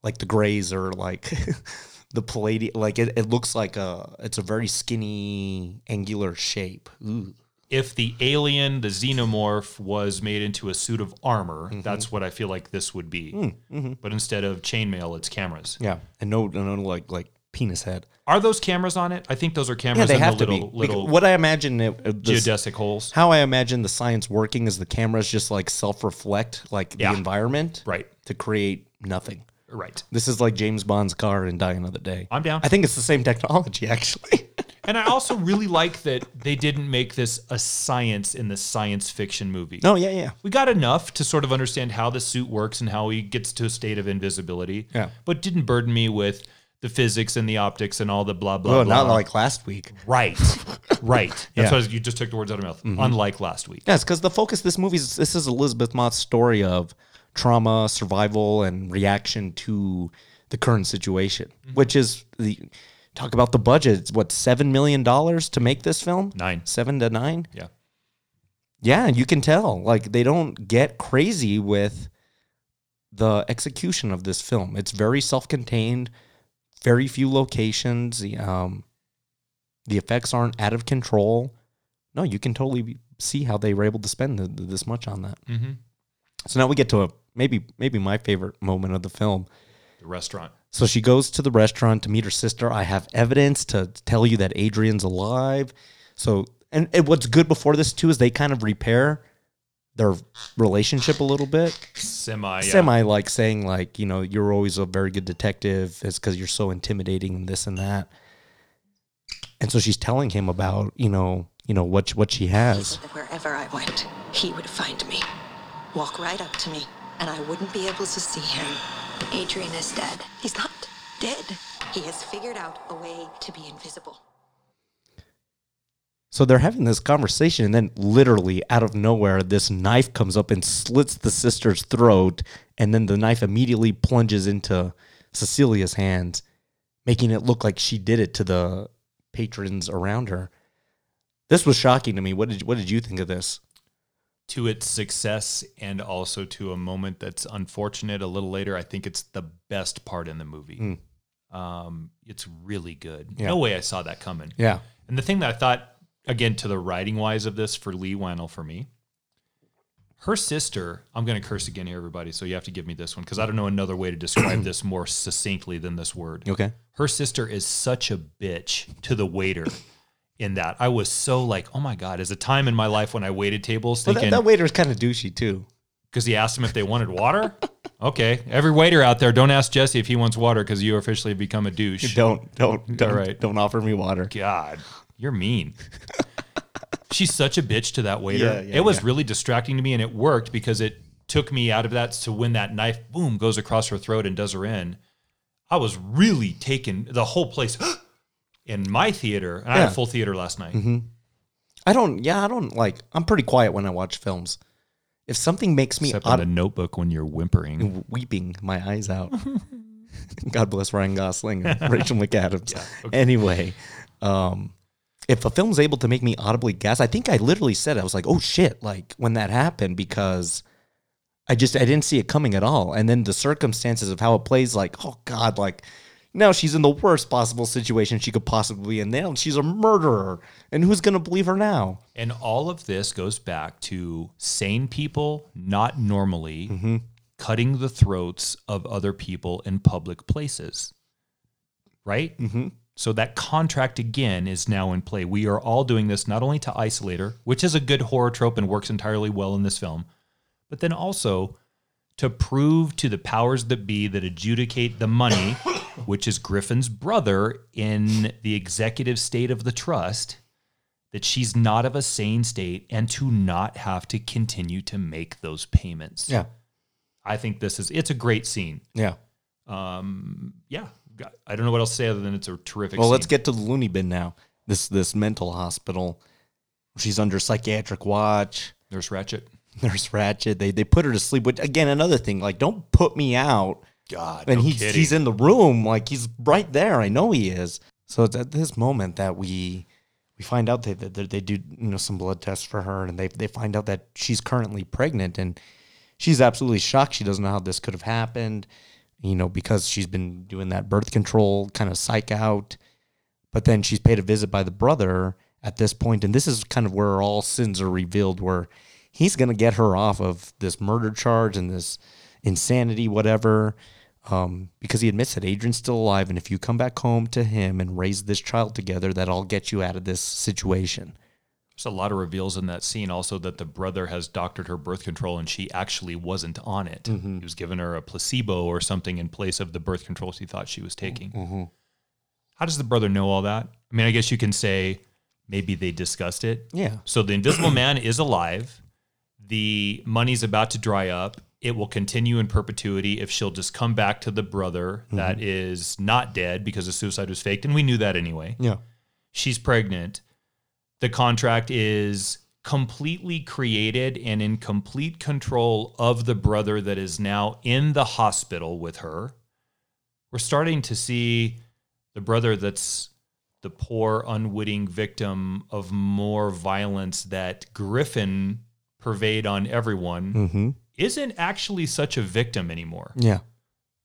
like the Greys or like [laughs] the Palladium. Like it, it looks like a it's a very skinny, angular shape. Ooh. If the alien, the xenomorph, was made into a suit of armor, Mm-hmm. that's what I feel like this would be. Mm, But instead of chainmail, it's cameras. Yeah, and no, no, no, like like penis head. Are those cameras on it? I think those are cameras. Yeah, they in have the to little, be. little what I imagine it, uh, this- geodesic holes. how I imagine the science working is the cameras just like self reflect like Yeah. the environment, Right. to create nothing. Right. This is like James Bond's car in Die Another Day. I'm down. I think it's the same technology, actually. [laughs] And I also really like that they didn't make this a science in the science fiction movie. Oh, yeah, yeah. We got enough to sort of understand how the suit works and how he gets to a state of invisibility. Yeah. But didn't burden me with the physics and the optics and all the blah blah Oh, blah. not like last week. right. [laughs] Right. That's Yeah. Mm-hmm. you just took the words out of my mouth. Unlike last week. Yes, because the focus of this movie is this is Elisabeth Moss's story of trauma, survival, and reaction to the current situation, which is the talk about the budget. It's what seven million dollars to make this film? Nine. seven to nine. Yeah. Yeah, you can tell like they don't get crazy with the execution of this film. It's very self-contained, very few locations. the, Um, the effects aren't out of control. No, you can totally see how they were able to spend th- this much on that. Mm-hmm. So now we get to a maybe maybe my favorite moment of the film. The restaurant. So she goes to the restaurant to meet her sister. I have evidence to tell you that Adrian's alive. So, and, and what's good before this too is they kind of repair their relationship a little bit. Semi. Yeah. Semi like saying like, you know, you're always a very good detective. It's because you're so intimidating and this and that. And so she's telling him about, you know, you know what what she has. wherever I went, he would find me, walk right up to me, and I wouldn't be able to see him. Adrian is dead. He's not dead. He has figured out a way to be invisible. So they're having this conversation, and then literally out of nowhere, this knife comes up and slits the sister's throat, and then the knife immediately plunges into Cecilia's hands, making it look like she did it to the patrons around her. This was shocking to me. What did what did you think of this? To its success and also to a moment that's unfortunate a little later. I think it's the best part in the movie. Um, it's really good. Yeah. No way I saw that coming. Yeah, And the thing that I thought, again, to the writing wise of this for Leigh Whannell for me, her sister, I'm going to curse again here, everybody. So you have to give me this one because I don't know another way to describe [clears throat] this more succinctly than this word. okay. Her sister is such a bitch to the waiter. In that, I was so like, oh my god! is a time in my life when I waited tables, Well, that, that waiter's kind of douchey too. because he asked them if they wanted water. Okay, every waiter out there, don't ask Jesse if he wants water because you officially become a douche. [laughs] Don't don't don't right. don't offer me water. God, you're mean. She's such a bitch to that waiter. Yeah, yeah, it was yeah. really distracting to me, and it worked because it took me out of that. So when that knife, boom, goes across her throat and does her in, I was really taken. The whole place [gasps] in my theater, and I had Yeah. a full theater last night. I don't. Yeah, I don't like. I'm pretty quiet when I watch films. If something makes me Except on the Notebook when you're whimpering. [laughs] weeping my eyes out. [laughs] God bless Ryan Gosling and [laughs] Rachel McAdams. Anyway, um, if a film's able to make me audibly gasp, I think I literally said I was like, "Oh shit!" Like when that happened because I just I didn't see it coming at all, and then the circumstances of how it plays, like, oh god, like now she's in the worst possible situation she could possibly be in. Now she's a murderer, and who's gonna believe her now? And all of this goes back to sane people not normally cutting the throats of other people in public places. Right? Mm-hmm. So that contract again is now in play. We are all doing this not only to isolate her, which is a good horror trope and works entirely well in this film, but then also to prove to the powers that be that adjudicate the money [coughs] [coughs] which is Griffin's brother, in the executive state of the trust, that she's not of a sane state and to not have to continue to make those payments. Yeah. I think this is it's a great scene. Yeah. Um, yeah, I don't know what else to say other than it's a terrific. Well, scene. let's get to the loony bin now. This this mental hospital. She's under psychiatric watch. Nurse Ratched. Nurse Ratched. They they put her to sleep. Which again, another thing. Like, don't put me out. God, And no he's kidding. he's in the room. Like he's right there. I know he is. So it's at this moment that we we find out that, that that they do you know some blood tests for her, and they they find out that she's currently pregnant, and she's absolutely shocked. She doesn't know how this could have happened. You know, because she's been doing that birth control kind of psych out. But then she's paid a visit by the brother at this point, and this is kind of where all sins are revealed, where he's going to get her off of this murder charge and this insanity, whatever, um, because he admits that Adrian's still alive, and if you come back home to him and raise this child together, that I'll get you out of this situation. There's a lot of reveals in that scene. Also, that the brother has doctored her birth control and she actually wasn't on it. Mm-hmm. He was giving her a placebo or something in place of the birth control she thought she was taking. Mm-hmm. How does the brother know all that? I mean, I guess you can say maybe they discussed it. Yeah. So the Invisible Man is alive. The money's about to dry up. It will continue in perpetuity if she'll just come back to the brother that is not dead because the suicide was faked. And we knew that anyway Yeah. she's pregnant. The contract is completely created and in complete control of the brother that is now in the hospital with her. We're starting to see the brother that's the poor, unwitting victim of more violence that Griffin purveyed on everyone Mm-hmm. Isn't actually such a victim anymore Yeah.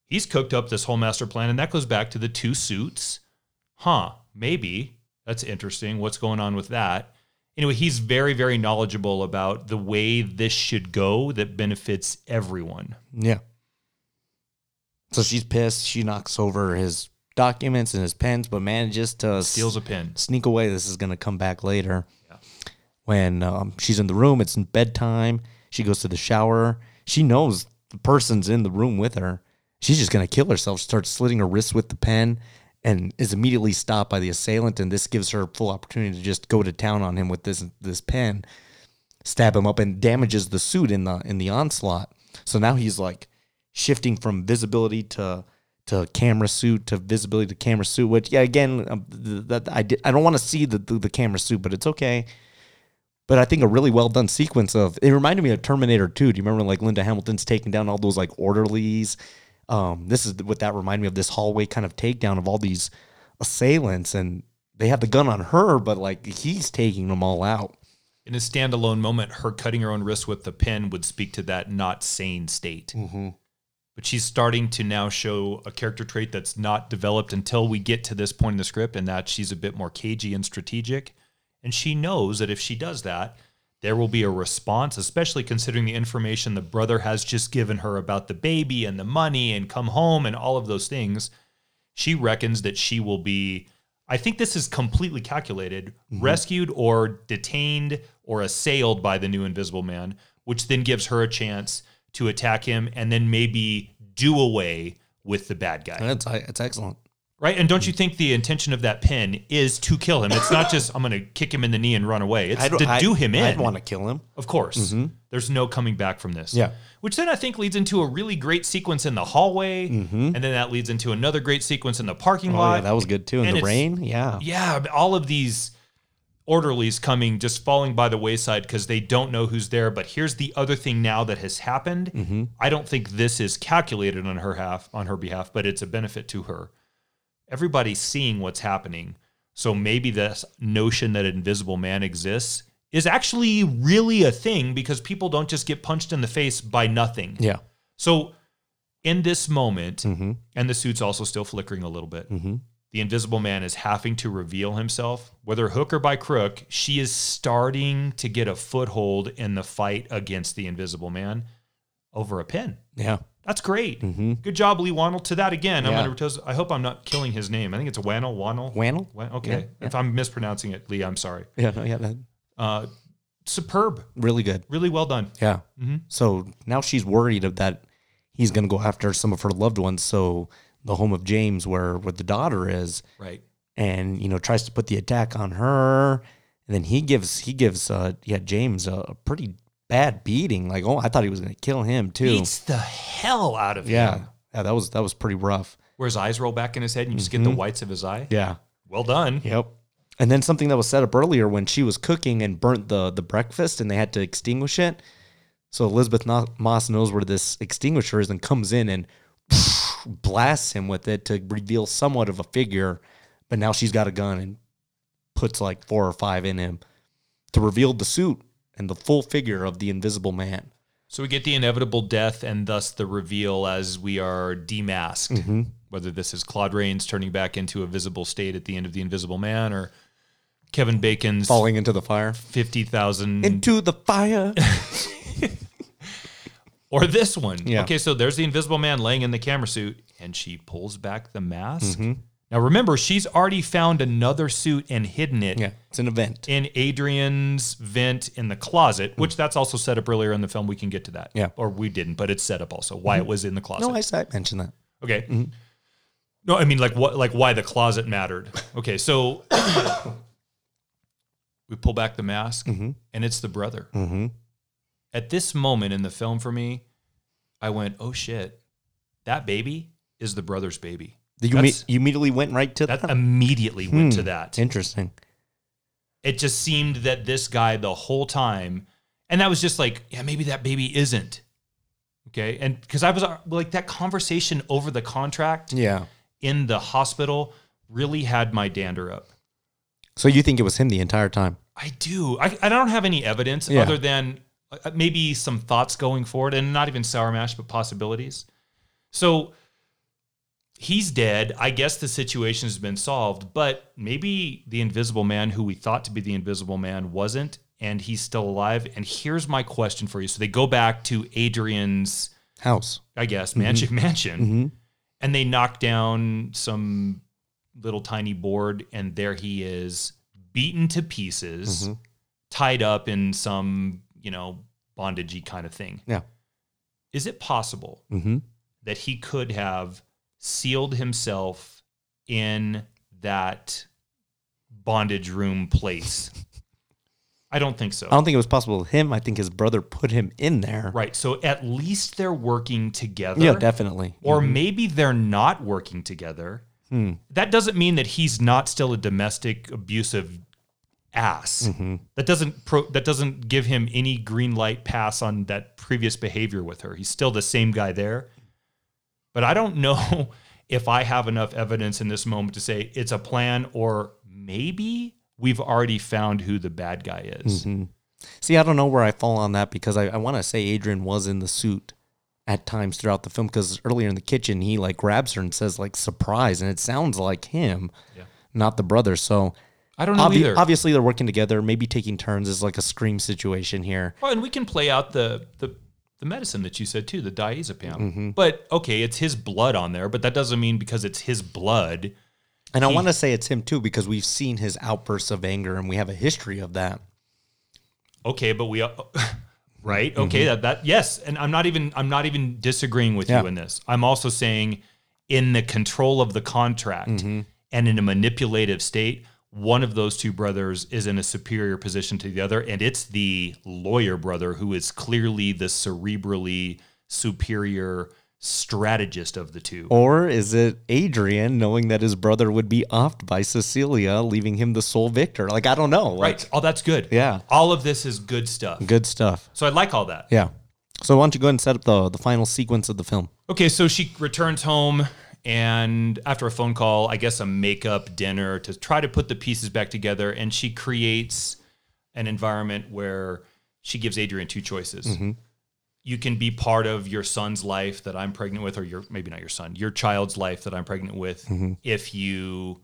he's cooked up this whole master plan and that goes back to the two suits huh maybe that's interesting what's going on with that anyway he's very very knowledgeable about the way this should go that benefits everyone Yeah. So she's pissed. She knocks over his documents and his pens, but manages to steals a pin sneak away. This is going to come back later. Yeah. When um, she's in the room, it's in bedtime. She goes to the shower. She knows the person's in the room with her. She's just going to kill herself. Starts slitting her wrists with the pen and is immediately stopped by the assailant. And this gives her full opportunity to just go to town on him with this this pen, stab him up, and damages the suit in the in the onslaught. So now he's like shifting from visibility to to camera suit to visibility to camera suit. Which yeah, again, um, I did, I don't want to see the the camera suit, but it's okay. But I think a really well done sequence of it reminded me of Terminator 2. Do you remember like Linda Hamilton's taking down all those like orderlies? Um, this is what that reminded me of this hallway kind of takedown of all these assailants, and they have the gun on her, but like he's taking them all out. in a standalone moment her cutting her own wrist with the pen would speak to that not sane state but she's starting to now show a character trait that's not developed until we get to this point in the script and that she's a bit more cagey and strategic and she knows that if she does that there will be a response especially considering the information the brother has just given her about the baby and the money and come home and all of those things. She reckons that she will be i think this is completely calculated mm-hmm. rescued or detained or assailed by the new invisible man which then gives her a chance to attack him and then maybe do away with the bad guy. That's it's excellent. Right and don't you hmm. think the intention of that pin is to kill him it's not just i'm going to kick him in the knee and run away it's to I'd- do him in I'd want to kill him. of course. Mm-hmm. There's no coming back from this. Yeah. Which then I think leads into a really great sequence in the hallway. Mm-hmm. And then that leads into another great sequence in the parking Oh lot. yeah, that was good too. In And the rain, yeah. Yeah. All of these orderlies coming, just falling by the wayside because they don't know who's there. But here's the other thing now that has happened. Mm-hmm. I don't think this is calculated on her half, on her behalf, but it's a benefit to her. Everybody's seeing what's happening. So maybe this notion that an invisible man exists is actually really a thing because people don't just get punched in the face by nothing. Yeah. So in this moment, Mm-hmm. and the suit's also still flickering a little bit, the invisible man is having to reveal himself. Whether hook or by crook, she is starting to get a foothold in the fight against the invisible man over a pin. Yeah. That's great. Good job, Leigh Whannell. To that again, I'm Mm-hmm. Yeah. under toes. I hope I'm not killing his name. I think it's Whannell. Whannell. Whannell? Okay. Yeah, yeah. If I'm mispronouncing it, Leigh, I'm sorry. Yeah. No, yeah. That, Uh, superb. really good. Really well done. Yeah. Mm-hmm. So now she's worried of that he's going to go after some of her loved ones. So the home of James where where the daughter is Right. and you know tries to put the attack on her and then he gives he gives uh yeah James a, a pretty bad beating like oh I thought he was going to kill him too. Beats the hell out of yeah. him. Yeah, that was that was pretty rough. Where his eyes roll back in his head and you just get the mm-hmm. whites of his eye. Yeah. Well done. Yep. And then something that was set up earlier when she was cooking and burnt the the breakfast and they had to extinguish it. So Elisabeth Moss knows where this extinguisher is and comes in and [laughs] blasts him with it to reveal somewhat of a figure. But now she's got a gun and puts like four or five in him to reveal the suit and the full figure of the Invisible Man. So we get the inevitable death and thus the reveal as we are demasked. Mm-hmm. Whether this is Claude Rains turning back into a visible state at the end of The Invisible Man or Kevin Bacon's Falling into the fire. 50,000 Into the fire. [laughs] [laughs] or this one. Yeah. Okay, so there's the Invisible Man laying in the camera suit and she pulls back the mask. Mm-hmm. Now remember, she's already found another suit and hidden it yeah, it's an event. in Adrian's vent in the closet, which that's also set up earlier in the film. We can get to that. Mm. Yeah. Mm-hmm. Or we didn't, but it's set up also why it was in the closet. No, I, I mentioned that. Okay. Mm-hmm. No, I mean like what like why the closet mattered. Okay, so [coughs] we pull back the mask Mm-hmm. and it's the brother. At this moment in the film for me, I went, "Oh shit. That baby is the brother's baby." You, me- you immediately went right to That that. immediately went to Hmm. that. Interesting. It just seemed that this guy the whole time, and that was just like, yeah, maybe that baby isn't. Okay. And because I was uh, like, that conversation over the contract Yeah. in the hospital really had my dander up. So you think it was him the entire time? I do. I, I don't have any evidence Yeah. other than uh, maybe some thoughts going forward, and not even sour mash, but possibilities. So he's dead. I guess the situation has been solved, but maybe the Invisible Man, who we thought to be the Invisible Man, wasn't, and he's still alive. And here's my question for you. So they go back to Adrian's, House. I guess, magic mansion, mm-hmm. Mm-hmm. and they knock down some little tiny board, and there he is, beaten to pieces, mm-hmm. tied up in some, you know, bondagey kind of thing. Yeah. Is it possible Mm-hmm. that he could have sealed himself in that bondage room place? I don't think so. I don't think it was possible with him. I think his brother put him in there. right. So at least they're working together. Yeah, definitely. Or maybe they're not working together. Hmm. That doesn't mean that he's not still a domestic abusive ass. Mm-hmm. That doesn't pro- that doesn't give him any green light pass on that previous behavior with her. He's still the same guy there. But I don't know [laughs] if I have enough evidence in this moment to say it's a plan or maybe we've already found who the bad guy is. Mm-hmm. See, I don't know where I fall on that because I, I want to say Adrian was in the suit at times throughout the film because earlier in the kitchen he like grabs her and says like surprise and it sounds like him, Yeah. not the brother. So I don't know obvi- either. obviously they're working together, maybe taking turns is like a scream situation here. Well, and we can play out the the the medicine that you said too, the diazepam. Mm-hmm. But okay, it's his blood on there, but that doesn't mean because it's his blood. And I want to say it's him too because we've seen his outbursts of anger and we have a history of that. Okay, but we are [laughs] right? Okay, that that yes, and I'm not even I'm not even disagreeing with Yeah. you in this. I'm also saying in the control of the contract Mm-hmm. and in a manipulative state, one of those two brothers is in a superior position to the other, and it's the lawyer brother who is clearly the cerebrally superior strategist of the two. Or is it Adrian knowing that his brother would be offed by Cecilia, leaving him the sole victor? Like, I don't know. Like, Right. Oh, that's good. Yeah. All of this is good stuff. Good stuff. So I like all that. Yeah. So why don't you go ahead and set up the, the final sequence of the film? Okay, so she returns home and after a phone call, I guess a makeup dinner to try to put the pieces back together. And she creates an environment where she gives Adrian two choices. Mm-hmm. You can be part of your son's life that I'm pregnant with, or your maybe not your son, your child's life that I'm pregnant with, mm-hmm. if you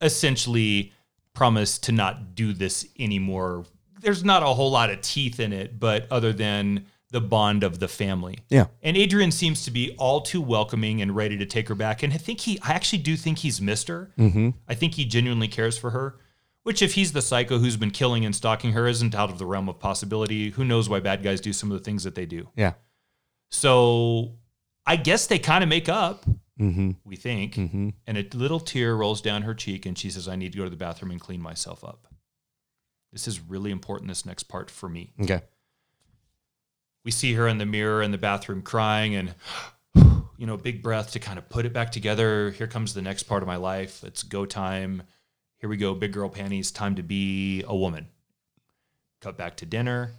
essentially promise to not do this anymore. There's not a whole lot of teeth in it, but other than the bond of the family. Yeah. And Adrian seems to be all too welcoming and ready to take her back. And I think he, I actually do think he's missed her. Mm-hmm. I think he genuinely cares for her. Which, if he's the psycho who's been killing and stalking her, isn't out of the realm of possibility. Who knows why bad guys do some of the things that they do? Yeah. So I guess they kind of make up. we think. And a little tear rolls down her cheek, and she says, I need to go to the bathroom and clean myself up. This is really important, this next part for me. Okay. We see her in the mirror in the bathroom crying and, you know, big breath to kind of put it back together. Here comes the next part of my life. It's go time. Here we go, big girl panties, time to be a woman. Cut back to dinner.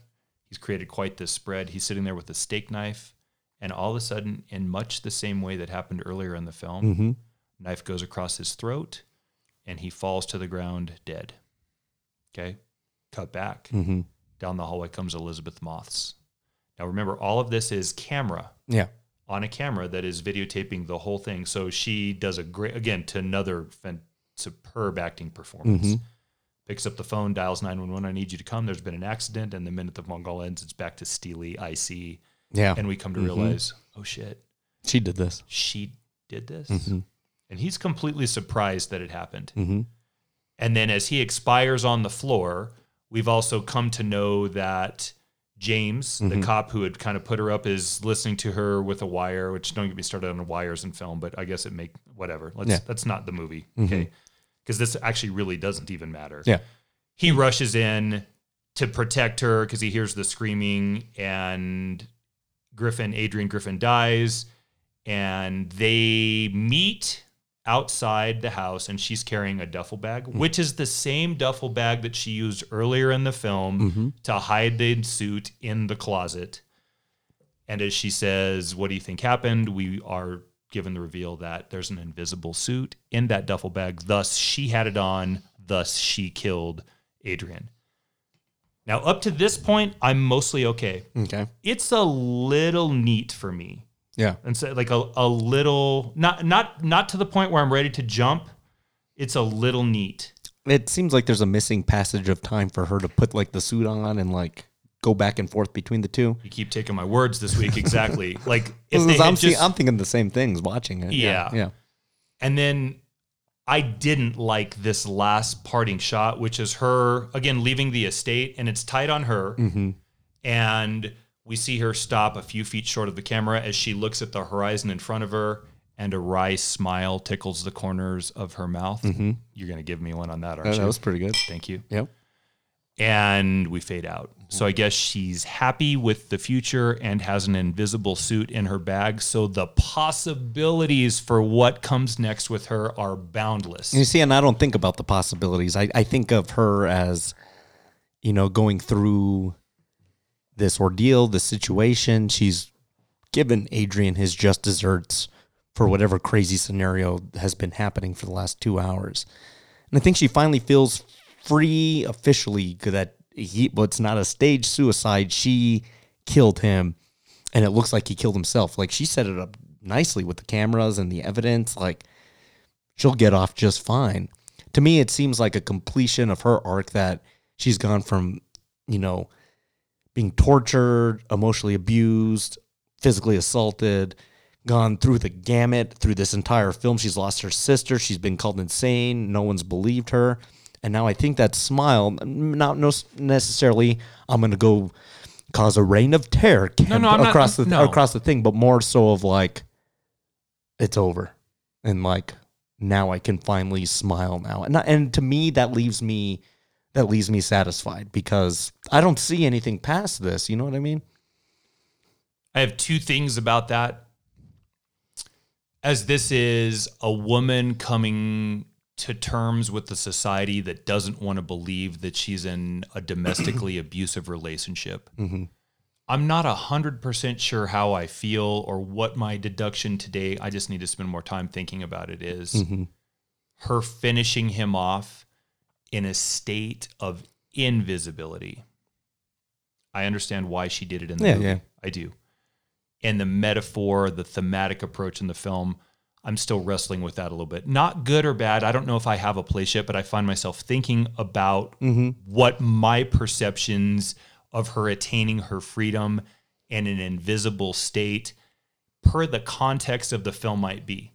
He's created quite this spread. He's sitting there with a steak knife. And all of a sudden, in much the same way that happened earlier in the film, mm-hmm. knife goes across his throat and he falls to the ground dead. Okay. Cut back. Mm-hmm. Down the hallway comes Elisabeth Moss. Now remember, all of this is camera Yeah. on a camera that is videotaping the whole thing. So she does a great, again, to another superb acting performance. Mm-hmm. Picks up the phone, dials 911. I need you to come. There's been an accident. And the minute the phone call ends, it's back to Steely, IC. Yeah. And we come to mm-hmm. realize, oh shit, she did this. she did this. Mm-hmm. And he's completely surprised that it happened. And then as he expires on the floor, we've also come to know that James, the mm-hmm. cop who had kind of put her up, is listening to her with a wire, which don't get me started on wires in film, but I guess it make whatever. Let's Yeah. that's not the movie. Mm-hmm. Okay. Because this actually really doesn't even matter Yeah. he rushes in to protect her because he hears the screaming and griffin adrian griffin dies and they meet outside the house and she's carrying a duffel bag mm-hmm. which is the same duffel bag that she used earlier in the film mm-hmm. to hide the suit in the closet. And as she says what do you think happened? We are given the reveal that there's an invisible suit in that duffel bag. Thus she had it on. Thus she killed Adrian. Now, up to this point, I'm mostly okay. Okay. It's a little neat for me, Yeah. and so like a, a little not not not to the point where I'm ready to jump. It's a little neat. It seems like there's a missing passage of time for her to put like the suit on and like go back and forth between the two. You keep taking my words this week exactly. [laughs] like if they I'm, had see- I'm thinking the same things watching it. Yeah. Yeah. And then I didn't like this last parting shot, which is her again leaving the estate, and it's tight on her. Mm-hmm. And we see her stop a few feet short of the camera as she looks at the horizon in front of her, and a wry smile tickles the corners of her mouth. Mm-hmm. You're going to give me one on that, aren't That, you? that was pretty good. Thank you. Yep. And we fade out. So I guess she's happy with the future and has an invisible suit in her bag. So the possibilities for what comes next with her are boundless. You see, and I don't think about the possibilities. I, I think of her as, you know, going through this ordeal, this situation. She's given Adrian his just desserts for whatever crazy scenario has been happening for the last two hours. And I think she finally feels free officially that he, but it's not a staged suicide. She killed him, and it looks like he killed himself. Like she set it up nicely with the cameras and the evidence. Like she'll get off just fine. To me, it seems like a completion of her arc that she's gone from, you know, being tortured, emotionally abused, physically assaulted, gone through the gamut through this entire film. She's lost her sister. She's been called insane. No one's believed her. And now I think that smile, not no- necessarily, I'm going to go cause a reign of terror No, no, I'm not- across the no. across the thing, but more so of like, it's over, and like now I can finally smile now, and and to me that leaves me that leaves me satisfied because I don't see anything past this. You know what I mean? I have two things about that. As this is a woman coming to terms with the society that doesn't want to believe that she's in a domestically [clears throat] abusive relationship. Mm-hmm. I'm not a 100% sure how I feel or what my deduction today, I just need to spend more time thinking about it, is mm-hmm. her finishing him off in a state of invisibility. I understand why she did it in the Yeah, movie. yeah. I do. And the metaphor, the thematic approach in the film, I'm still wrestling with that a little bit. Not good or bad. I don't know if I have a place yet, but I find myself thinking about mm-hmm. what my perceptions of her attaining her freedom in an invisible state per the context of the film might be.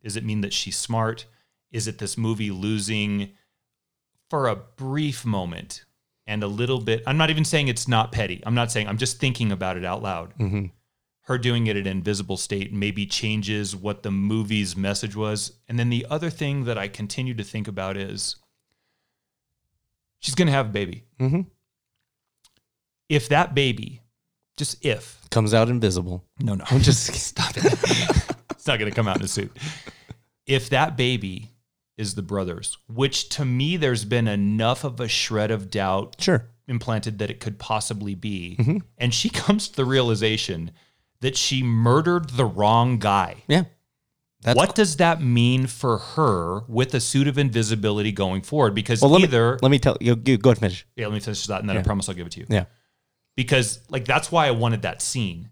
Does it mean that she's smart? Is it this movie losing for a brief moment and a little bit? I'm not even saying it's not petty. I'm not saying, I'm just thinking about it out loud. her doing it in invisible state maybe changes what the movie's message was. And then the other thing that I continue to think about is she's going to have a baby. Mhm. If that baby, just if, Comes out invisible. no, no, I'm just [laughs] stop it. [laughs] it's not going to come out in a suit. If that baby is the brothers, which to me, there's been enough of a shred of doubt Sure. implanted that it could possibly be. Mm-hmm. And she [laughs] comes to the realization that she murdered the wrong guy. Yeah. That's what does that mean for her with a suit of invisibility going forward? Because well, let either, me let me tell you. you Go ahead, finish. yeah, let me finish that and then I promise I'll give it to you. Yeah. Because like that's why I wanted that scene.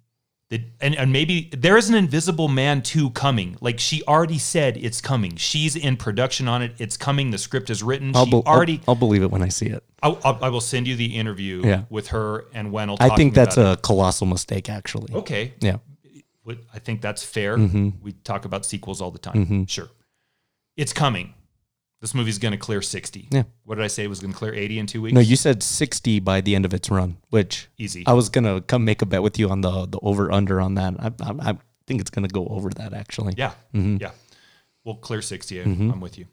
That, and, and maybe there is an Invisible Man 2 coming. Like she already said it's coming. She's in production on it. It's coming. The script is written. I'll, she be- I'll- I'll, believe it when I see it. I'll, I'll, I will send you the interview Yeah. with her and Whannell. I think that's a colossal mistake, actually. okay. Yeah. I think that's fair. Mm-hmm. We talk about sequels all the time. Sure. It's coming. This movie's going to clear 60. Yeah. What did I say? It was going to clear 80 in two weeks? No, you said 60 by the end of its run, which Easy. I was gonna come make a bet with you on the the over under on that. I, I, I think it's gonna go over that actually. Yeah. Mm-hmm. Yeah. We'll clear 60. I'm with you.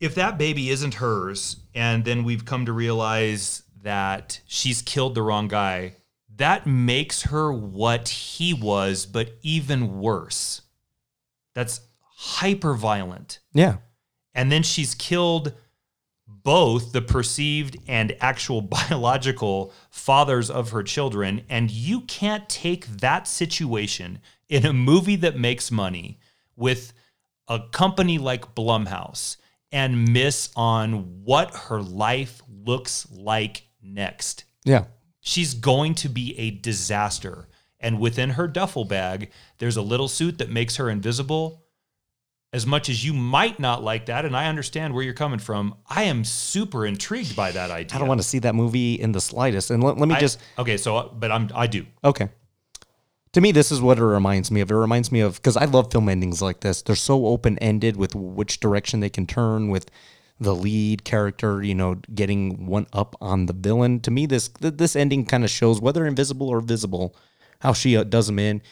If that baby isn't hers, and then we've come to realize that she's killed the wrong guy, that makes her what he was, but even worse. That's hyper violent. Yeah. And then she's killed both the perceived and actual [laughs] biological fathers of her children. And you can't take that situation in a movie that makes money with a company like Blumhouse and miss on what her life looks like next. Yeah. She's going to be a disaster. And within her duffel bag, there's a little suit that makes her invisible. As much as you might not like that, and I understand where you're coming from, I am super intrigued by that idea. I don't want to see that movie in the slightest. And let, let me I- just okay. So, but I'm I do. Okay. To me, this is what it reminds me of. It reminds me of because I love film endings like this. They're so open ended with which direction they can turn with the lead character, you know, getting one up on the villain. To me, this this ending kind of shows whether invisible or visible, how she does them in.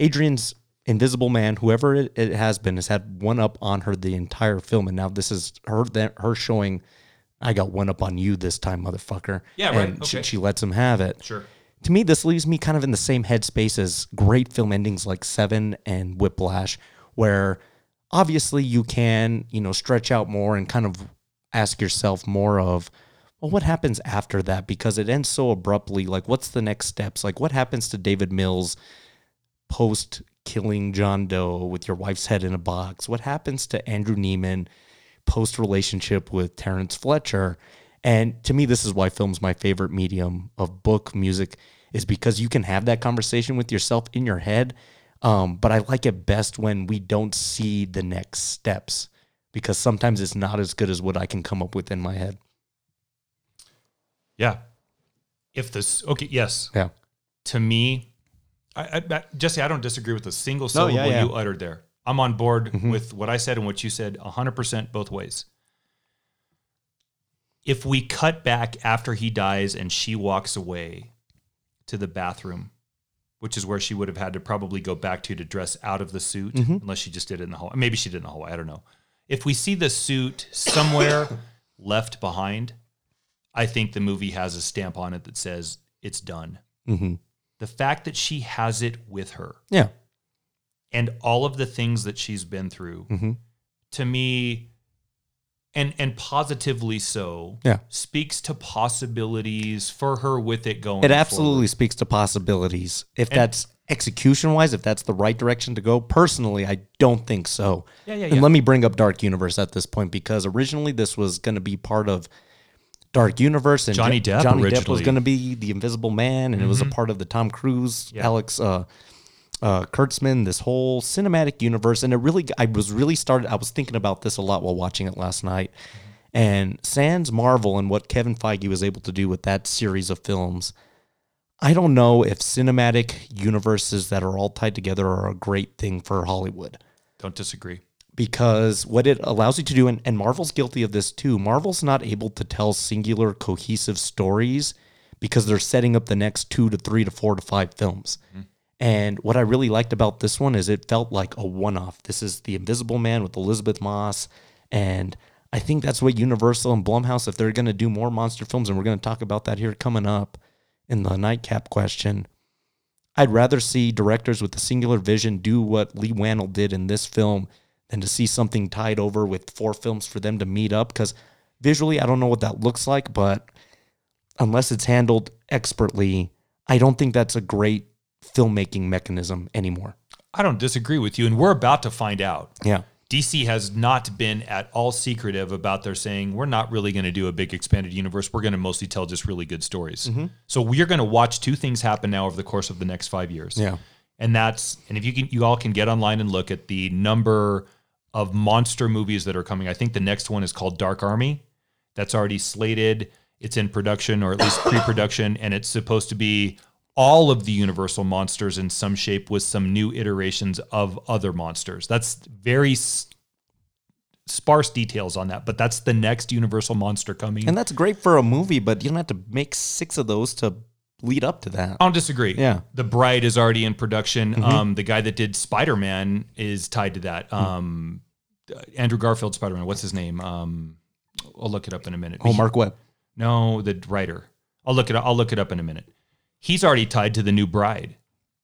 Adrian's invisible man, whoever it, it has been, has had one up on her the entire film, and now this is her her showing. I got one up on you this time, motherfucker. Yeah, right. And she, she lets him have it Sure. to me, this leaves me kind of in the same headspace as great film endings like Seven and Whiplash, where obviously you can, you know, stretch out more and kind of ask yourself more of, well, what happens after that? Because it ends so abruptly. Like, what's the next steps? Like, what happens to David Mills post killing John Doe with your wife's head in a box? What happens to Andrew Neiman post relationship with Terrence Fletcher? And to me, this is why film's my favorite medium of book music is because you can have that conversation with yourself in your head. Um, but I like it best when we don't see the next steps because sometimes it's not as good as what I can come up with in my head. Yeah. If this okay, yes. Yeah. To me, I, I, Jesse, I don't disagree with a single No, syllable yeah, yeah. you uttered there. I'm on board Mhm. with what I said and what you said 100% both ways. If we cut back after he dies and she walks away to the bathroom, which is where she would have had to probably go back to to dress out of the suit, Mhm. unless she just did it in the hallway. Maybe she did in the hallway. I don't know. If we see the suit somewhere [coughs] left behind, I think the movie has a stamp on it that says it's done. Mm-hmm. The fact that she has it with her Yeah. and all of the things that she's been through, Mhm. to me, and and positively so, Yeah. speaks to possibilities for her with it going. It absolutely forward. speaks to possibilities. If And- that's execution wise, if that's the right direction to go, personally, I don't think so. Yeah, yeah, And yeah. let me bring up Dark Universe at this point because originally this was going to be part of Dark Universe and Johnny Jo- Depp Johnny Depp was originally. going to be the Invisible Man, and it was a part of the Tom Cruise, Yeah. Alex uh, uh, Kurtzman, this whole cinematic universe. And it really, I was really started. I was thinking about this a lot while watching it last night. And Sans Marvel and what Kevin Feige was able to do with that series of films. I don't know if cinematic universes that are all tied together are a great thing for Hollywood Don't disagree. Because what it allows you to do, and, and Marvel's guilty of this too, Marvel's not able to tell singular cohesive stories because they're setting up the next two to three to four to five films. Mm-hmm. And what I really liked about this one is it felt like a one off. This is The Invisible Man with Elisabeth Moss. And I think that's what Universal and Blumhouse, if they're going to do more monster films, and we're going to talk about that here coming up in the nightcap question, I'd rather see directors with a singular vision do what Leigh Whannell did in this film than to see something tied over with four films for them to meet up. Because visually, I don't know what that looks like, but unless it's handled expertly, I don't think that's a great filmmaking mechanism anymore. I don't disagree with you, and we're about to find out. Yeah. DC has not been at all secretive about their saying we're not really going to do a big expanded universe. We're going to mostly tell just really good stories. Mm-hmm. So we are going to watch two things happen now over the course of the next five years. Yeah. and that's and if you can, you all can get online and look at the number of monster movies that are coming. I think the next one is called Dark Army. That's already slated. It's in production or at least pre-production, and it's supposed to be all of the Universal monsters in some shape with some new iterations of other monsters. That's very sparse details on that, but that's the next Universal monster coming. And that's great for a movie, but you don't have to make six of those to lead up to that. I don't disagree. Yeah. Mm-hmm. The Bride is already in production. Um, the guy that did Spider Man is tied to that. Um, uh, Andrew Garfield Spider Man. What's his name? Um, I'll look it up in a minute. Oh, Marc Webb. No, the writer. I'll look it. Up, I'll look it up in a minute. He's already tied to the new Bride.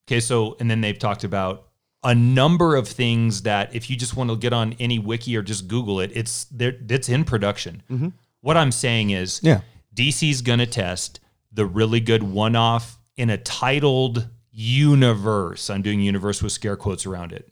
Okay, so and then they've talked about a number of things that if you just want to get on any wiki or just Google it, it's there. It's in production. What I'm saying is, Yeah. DC's gonna test the really good one-off in a titled universe. I'm doing universe with scare quotes around it.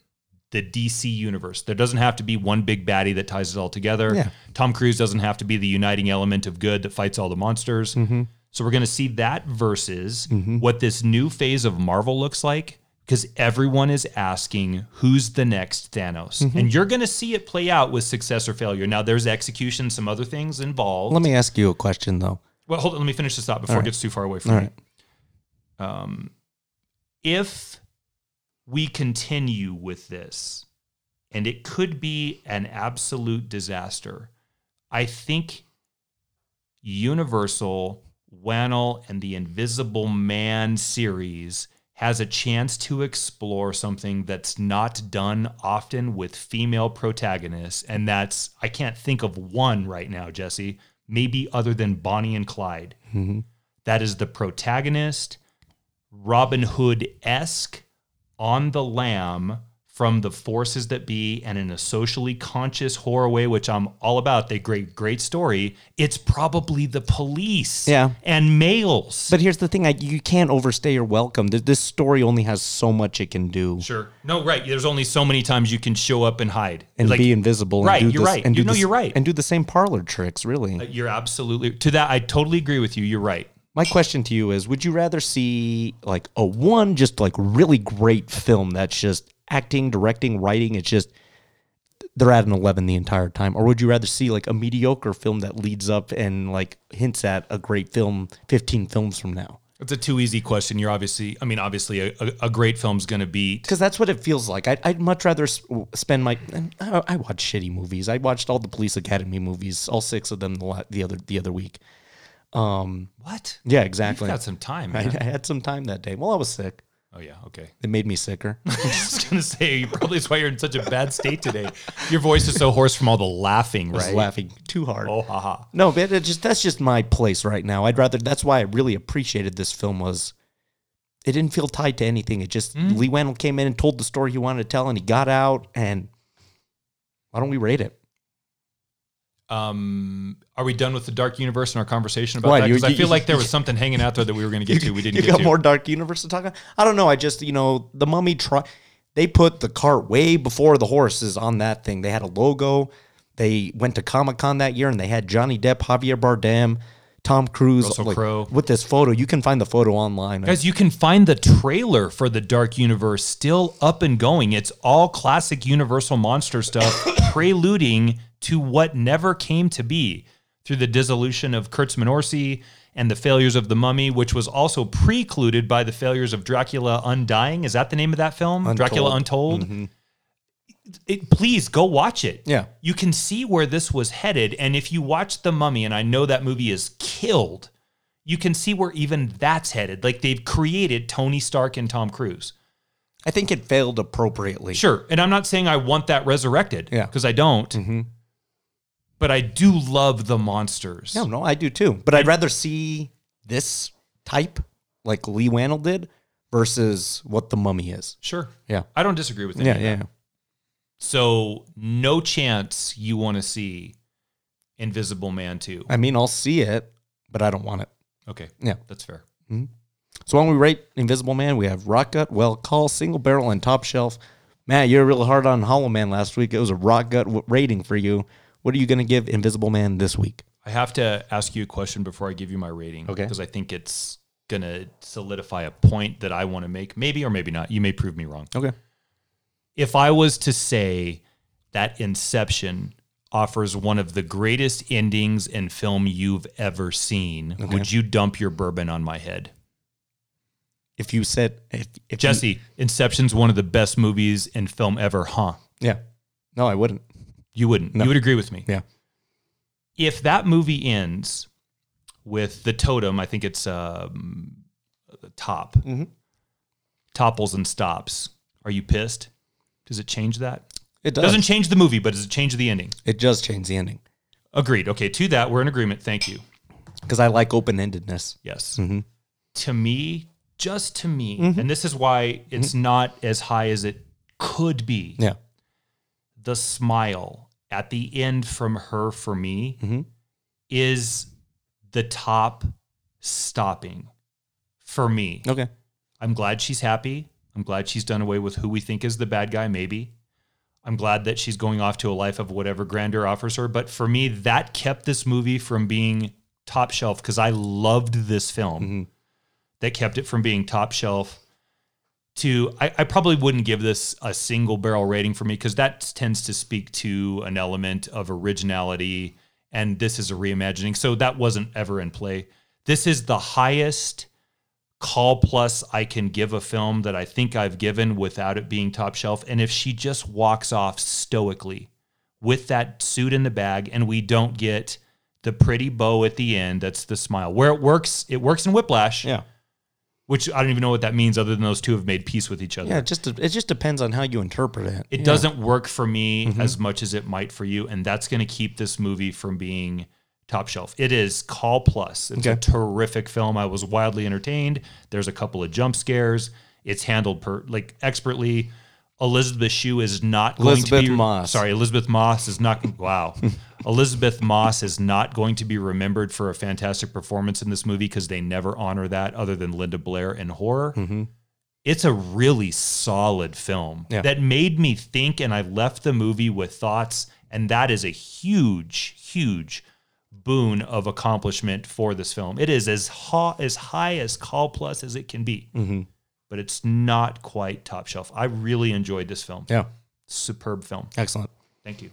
The DC universe. There doesn't have to be one big baddie that ties it all together. Yeah. Tom Cruise doesn't have to be the uniting element of good that fights all the monsters. Mm-hmm. So we're going to see that versus what this new phase of Marvel looks like because everyone is asking who's the next Thanos. Mm-hmm. And you're going to see it play out with success or failure. Now there's execution, some other things involved. Let me ask you a question though. Well, hold on. Let me finish this thought before it gets too far away from All me. right. If we continue with this, and it could be an absolute disaster, I think Universal, Whannell, and the Invisible Man series has a chance to explore something that's not done often with female protagonists. And that's, I can't think of one right now, Jesse, maybe other than Bonnie and Clyde. Mm-hmm. That is the protagonist, Robin Hood esque, on the lam from the forces that be and in a socially conscious horror way, which I'm all about. They great, great story. It's probably the police Yeah. and males. But here's the thing: I, you can't overstay your welcome. Th- This story only has so much it can do, sure. No, right. There's only so many times you can show up and hide. and Like, be invisible. Right, and do you're this- right. And You do know, this- you're right. And do the same parlor tricks. Really, uh, You're absolutely to that. I totally agree with you. You're right. My question to you is: Would you rather see like a one just like really great film that's just acting, directing, writing? It's just they're at an eleven the entire time, or would you rather see like a mediocre film that leads up and like hints at a great film fifteen films from now? It's a too easy question. You're obviously, I mean, obviously, a, a, great film's going to beat. because that's what it feels like. I'd, I'd much rather spend my. I, I watch shitty movies. I watched all the Police Academy movies, all six of them the, the other the other week. What? Yeah, exactly. You've got some time, [laughs] I. I had some time that day. Well, I was sick. Oh yeah, okay. It made me sicker. [laughs] I was gonna say you probably that's why you're in such a bad state today. Your voice is so hoarse from all the laughing, I was right? laughing too hard. Oh haha. No, but it just that's just my place right now. I'd rather. That's why I really appreciated this film was. It didn't feel tied to anything. It just Mm. Leigh Whannell came in and told the story he wanted to tell, and he got out. And why don't we rate it? Um, are we done with the dark universe and our conversation about Why, that? Because I you- feel like there was something hanging out there that we were going to get to. We didn't you get got to. more Dark Universe to talk about? I don't know. I just, you know, the mummy try they put the cart way before the horses on that thing. They had a logo. They went to Comic Con that year and they had Johnny Depp, Javier Bardem, Tom Cruise. Crowe. With this photo. You can find the photo online. Guys, you can find the trailer for the Dark Universe still up and going. It's all classic Universal monster stuff, [coughs] preluding to what never came to be through the dissolution of Kurtzman Orsi and the failures of The Mummy, which was also precluded by the failures of Dracula Undying. Is that the name of that film? Dracula Untold? Mm-hmm. It, please go watch it. Yeah. You can see where this was headed. And if you watch The Mummy, and I know that movie is killed, you can see where even that's headed. Like they've created Tony Stark and Tom Cruise. I think it failed appropriately. Sure. And I'm not saying I want that resurrected. Yeah. Because I don't. Mm-hmm. But I do love the monsters. No, no, I do too. But I'd rather see this type like Leigh Whannell did versus what the mummy is. Sure. Yeah. I don't disagree with any Yeah, of yeah. So no chance you want to see Invisible Man 2. I mean, I'll see it, but I don't want it. Okay. Yeah. That's fair. Mm-hmm. So when we rate Invisible Man, we have Rock Gut, Well Call, Single Barrel, and Top Shelf. Matt, you were really hard on Hollow Man last week. It was a Rock Gut rating for you. What are you going to give Invisible Man this week? I have to ask you a question before I give you my rating. Okay. Because I think it's going to solidify a point that I want to make. Maybe or maybe not. You may prove me wrong. Okay. If I was to say that Inception offers one of the greatest endings in film you've ever seen, would you dump your bourbon on my head? If you said, if, if you- Jesse, Inception's one of the best movies in film ever, huh? yeah. No, I wouldn't. You wouldn't. No. You would agree with me. Yeah. If that movie ends with the totem, I think it's um, the top, Mm-hmm. topples and stops. Are you pissed? Does it change that? It does. Doesn't change the movie, but does it change the ending? it does change the ending Agreed. Okay, to that, we're in agreement. Thank you. because I like open endedness. Yes. Mm-hmm. To me, just to me, and this is why it's not as high as it could be. Yeah. The smile at the end from her for me Mhm. is the top stopping for me. Okay. I'm glad she's happy. I'm glad she's done away with who we think is the bad guy, maybe. I'm glad that she's going off to a life of whatever grandeur offers her. But for me, that kept this movie from being top shelf because I loved this film. Mm-hmm. That kept it from being top shelf to I, I probably wouldn't give this a single barrel rating for me because that tends to speak to an element of originality and this is a reimagining so that wasn't ever in play this is the highest call plus i can give a film that i think i've given without it being top shelf and if she just walks off stoically with that suit in the bag and we don't get the pretty bow at the end that's the smile where it works it works in whiplash Yeah. which I don't even know what that means, other than those two have made peace with each other. Yeah. It just it just depends on how you interpret it. it Yeah. doesn't work for me Mm-hmm. as much as it might for you, and that's going to keep this movie from being top shelf. It is call plus. It's a terrific film. I was wildly entertained. There's a couple of jump scares. It's handled per like expertly. Elizabeth Shue is not going to be Moss. Sorry, Elisabeth Moss is not. [laughs] Wow, Elisabeth Moss is not going to be remembered for a fantastic performance in this movie because they never honor that, other than Linda Blair in horror mm-hmm. it's a really solid film Yeah. that made me think and I left the movie with thoughts and that is a huge huge boon of accomplishment for this film. It is as high as high as call plus as it can be. Mm-hmm. But it's not quite top shelf. I really enjoyed this film. Yeah. Superb film. Excellent. Thank you.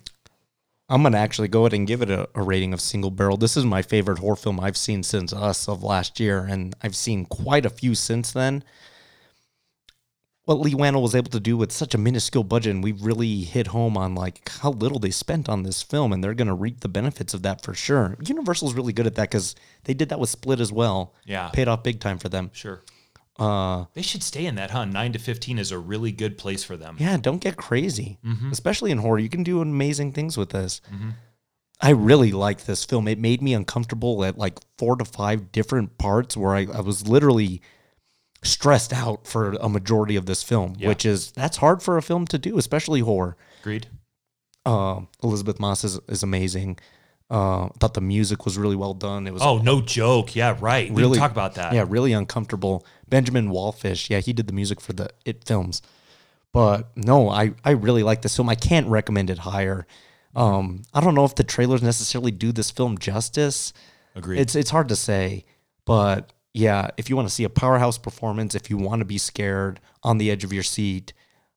I'm gonna actually go ahead and give it a, a rating of single barrel. This is my favorite horror film I've seen since Us of last year, and I've seen quite a few since then. What Leigh Whannell was able to do with such a minuscule budget, and we've really hit home on like how little they spent on this film, and they're gonna reap the benefits of that for sure. Universal's really good at that because they did that with Split as well. Yeah. paid off big time for them. Sure. Uh, They should stay in that, huh? 9 to 15 is a really good place for them. Yeah, don't get crazy. Mm-hmm. Especially in horror. You can do amazing things with this. I really like this film. It made me uncomfortable at like four to five different parts where I, I was literally stressed out for a majority of this film, Yeah. which is that's hard for a film to do, especially horror. Agreed? Uh, Elisabeth Moss is, is amazing. Uh, I thought the music was really well done. It was Oh, no joke. Yeah, right. We really can talk about that. Yeah, really uncomfortable. Benjamin Wallfisch, yeah, he did the music for the It films. But no, I I really like this film. I can't recommend it higher. Um, I don't know if the trailers necessarily do this film justice. Agreed. It's it's hard to say, but yeah, if you want to see a powerhouse performance, if you want to be scared on the edge of your seat,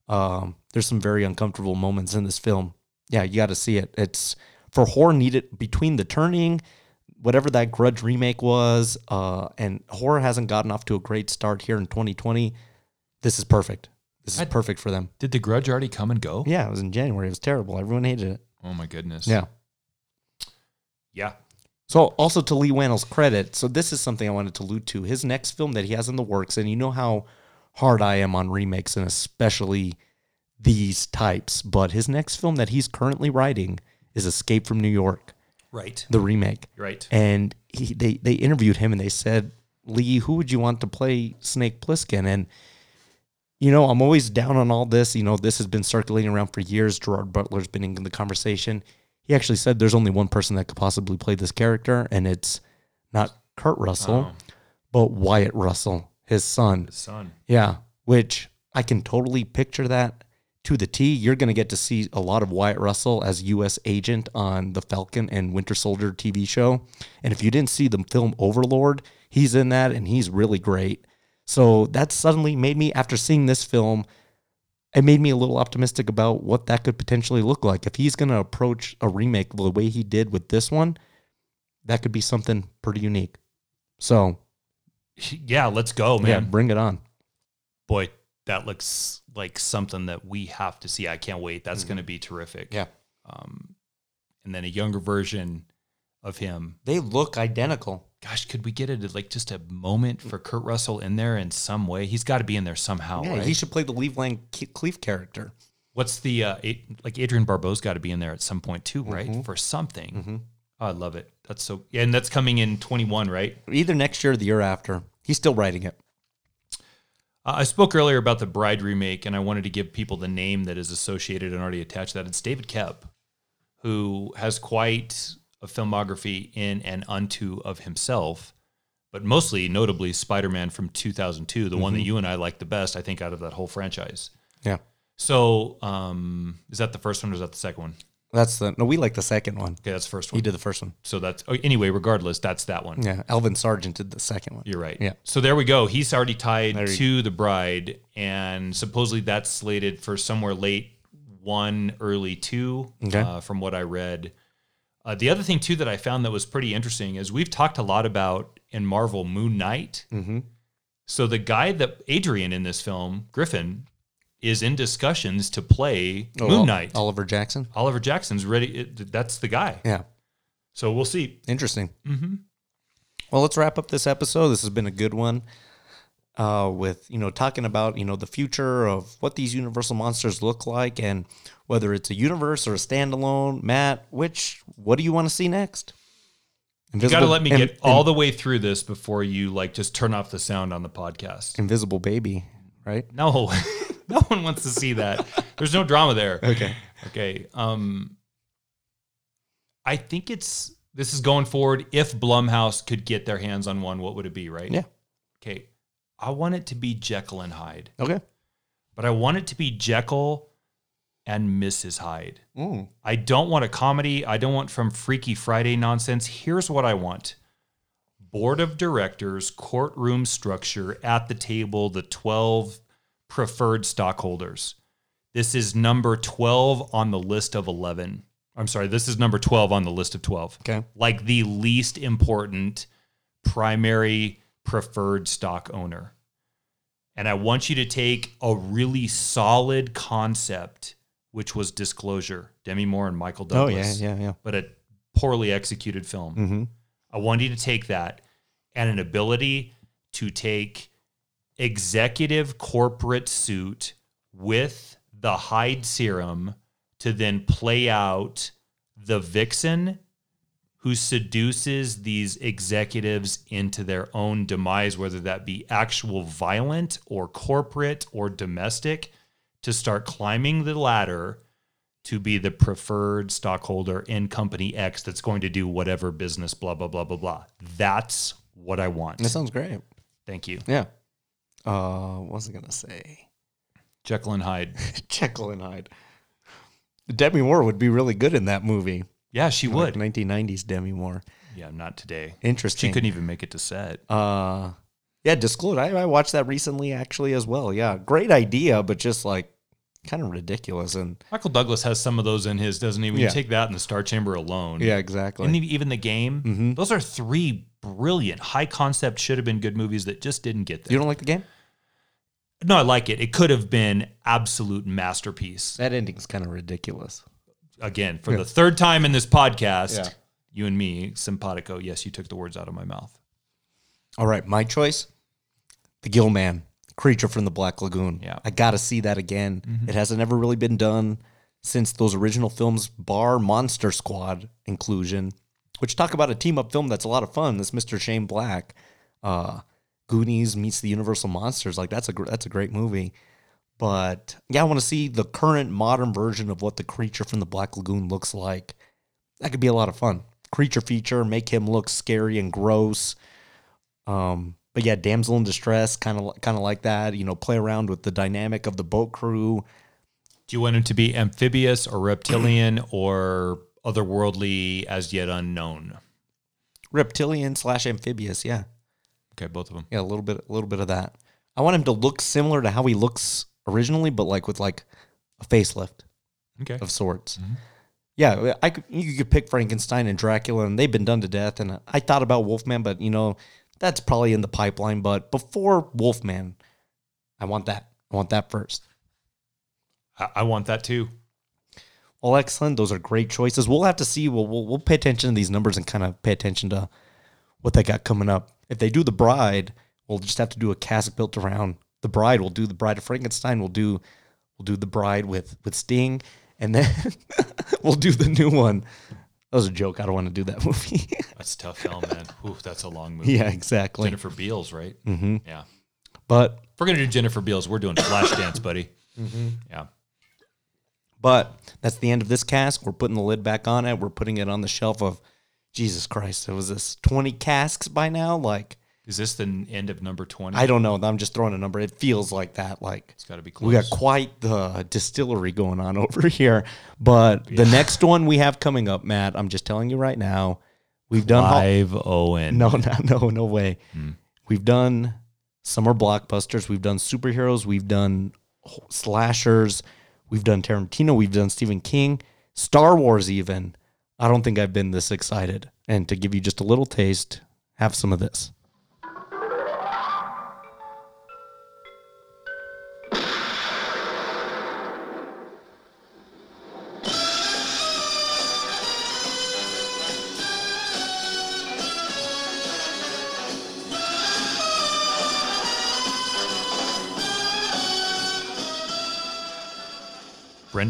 um, there's some very uncomfortable moments in this film. Yeah, you got to see it. It's for horror needed between the turning, whatever that Grudge remake was, uh, and horror hasn't gotten off to a great start here in 2020. This is perfect. This is I- perfect for them. Did the grudge already come and go? Yeah, it was in January. It was terrible. Everyone hated it. Oh, my goodness. Yeah. Yeah. So also to Leigh Whannell's credit, so this is something I wanted to allude to. His next film that he has in the works, and you know how hard I am on remakes and especially these types. But his next film that he's currently writing is Escape from New York, Right. the remake. Right. And he, they they interviewed him and they said, Leigh, who would you want to play Snake Plissken? And you know, I'm always down on all this. You know, this has been circulating around for years. Gerard Butler's been in the conversation. He actually said there's only one person that could possibly play this character, and it's not Kurt Russell, oh. but Wyatt Russell, his son. Son. Yeah, which I can totally picture that to the T. You're going to get to see a lot of Wyatt Russell as U.S. agent on the Falcon and Winter Soldier TV show. And if you didn't see the film Overlord, he's in that and he's really great. So that suddenly made me, after seeing this film, it made me a little optimistic about what that could potentially look like. If he's going to approach a remake the way he did with this one, that could be something pretty unique. So, Yeah, let's go, man. yeah, bring it on. Boy, that looks like something that we have to see. I can't wait. That's going to be terrific. Yeah. Um, and then a younger version of him. They look identical. Gosh, could we get it like just a moment for Kurt Russell in there in some way? He's got to be in there somehow, Yeah, right? he should play the Cleveland Cleef character. What's the uh, like Adrienne Barbeau's got to be in there at some point too, right? Mm-hmm. For something. Oh, I love it. That's so. Yeah, and that's coming in 21, right? Either next year or the year after. He's still writing it. Uh, I spoke earlier about the Bride remake, and I wanted to give people the name that is associated and already attached to that. It's David Koepp, who has quite a filmography in and unto of himself, but mostly notably Spider Man from 2002, the one that you and I like the best, I think, out of that whole franchise. Yeah. So, um, is that the first one or is that the second one? That's the no, we like the second one. Okay, that's the first He one. did the first one. So that's oh, anyway. Regardless, that's that one. Yeah. Alvin Sargent did the second one. You're right. Yeah. So there we go. He's already tied There you- to the bride, and supposedly that's slated for somewhere late one, early two, Okay. uh, from what I read. Uh, the other thing too that I found that was pretty interesting is we've talked a lot about in Marvel Moon Knight. Mm-hmm. So the guy that Adrian in this film, Griffin, is in discussions to play Oh, Moon Knight. Oliver Jackson. Oliver Jackson's ready. It, that's the guy. Yeah. So we'll see. Interesting. Mm-hmm. Well, let's wrap up this episode. This has been a good one. Uh, with you know talking about you know the future of what these Universal monsters look like and whether it's a universe or a standalone. Matt, which what do you want to see next? You got to let me get in- all the way through this before you like just turn off the sound on the podcast. Invisible Baby, right? No, [laughs] no one wants to see that. There's no drama there. Okay. Okay. Um, I think it's this is going forward. If Blumhouse could get their hands on one, what would it be? Right. Yeah. Okay. I want it to be Jekyll and Hyde, Okay. but I want it to be Jekyll and Mrs. Hyde. Mm. I don't want a comedy. I don't want from Freaky Friday nonsense. Here's what I want board of directors, courtroom structure at the table, the 12 preferred stockholders. This is number 12 on the list of 11. I'm sorry, this is number 12 on the list of 12. Okay. Like the least important primary preferred stock owner. And I want you to take a really solid concept, which was disclosure, Demi Moore and Michael Douglas. Oh yeah, yeah, yeah. but a poorly executed film. Mm-hmm. I want you to take that and an ability to take executive corporate suit with the Hyde serum to then play out the vixen who seduces these executives into their own demise, whether that be actual violent or corporate or domestic, to start climbing the ladder to be the preferred stockholder in company X that's going to do whatever business, blah, blah, blah, blah, blah. That's what I want. That sounds great. Thank you. Yeah. Uh, what was I gonna say? Jekyll and Hyde. [laughs] Jekyll and Hyde. Demi Moore would be really good in that movie. Yeah, she would. 1990s Demi Moore. yeah, not today. Interesting. She couldn't even make it to set. Uh, yeah, Disclosure. I, I watched that recently actually as well. Yeah, great idea, but just like kind of ridiculous. And Michael Douglas has some of those in his, doesn't he? When Yeah. you take that in the Star Chamber alone. yeah, exactly. And even the game, Mhm. those are three brilliant, high concept, should have been good movies that just didn't get there. you don't like the game? no, I like it. It could have been absolute masterpiece. That ending's kind of ridiculous. Again, for the third time in this podcast, Yeah. you and me, simpatico. Yes, you took the words out of my mouth. All right, my choice, the Gill Man. Creature from the Black Lagoon. Yeah. I got to see that again. It hasn't ever really been done since those original films, bar Monster Squad inclusion, which talk about a team up film that's a lot of fun. This Mr. Shane Black, uh, Goonies meets the Universal Monsters. Like that's a gr- that's a great movie. But yeah, I want to see the current modern version of what the creature from the Black Lagoon looks like. That could be a lot of fun. Creature feature, make him look scary and gross. Um, but yeah, damsel in distress, kind of kind of like that. You know, play around with the dynamic of the boat crew. Do you want him to be amphibious or reptilian or otherworldly as yet unknown? reptilian slash amphibious. Yeah, Okay, both of them. yeah, a little bit, a little bit of that. I want him to look similar to how he looks originally, but like with like a facelift Okay. of sorts. Mm-hmm. Yeah, I could, you could pick Frankenstein and Dracula, and they've been done to death. And I thought about Wolfman, but you know that's probably in the pipeline. But before Wolfman, I want that. I want that first. I, I want that too. Well, excellent. Those are great choices. We'll have to see. We'll, we'll, we'll pay attention to these numbers and kind of pay attention to what they got coming up. If they do The Bride, we'll just have to do a cast built around The Bride. We'll do The Bride of Frankenstein. We'll do we'll do The Bride with with Sting, and then [laughs] we'll do the new one. That was a joke. I don't want to do that [laughs] movie. That's a tough film, man. Ooh, that's a long movie. yeah, exactly. Jennifer Beals, right? Mm-hmm. Yeah. But If we're gonna do Jennifer Beals, we're doing Flashdance, buddy. Mm-hmm. Yeah. but that's the end of this cask. We're putting the lid back on it. We're putting it on the shelf of Jesus Christ. It was this twenty casks by now. Like Is this the end of number twenty? I don't know. I'm just throwing a number. It feels like that. Like It's got to be close. we got quite the distillery going on [laughs] over here. But the next one we have coming up, Matt, I'm just telling you right now, we've done hol- Clive Owen. no, [laughs] no, no, no way. Hmm. We've done summer blockbusters. We've done superheroes. We've done slashers. We've done Tarantino. We've done Stephen King, Star Wars. Even I don't think I've been this excited. And to give you just a little taste, have some of this.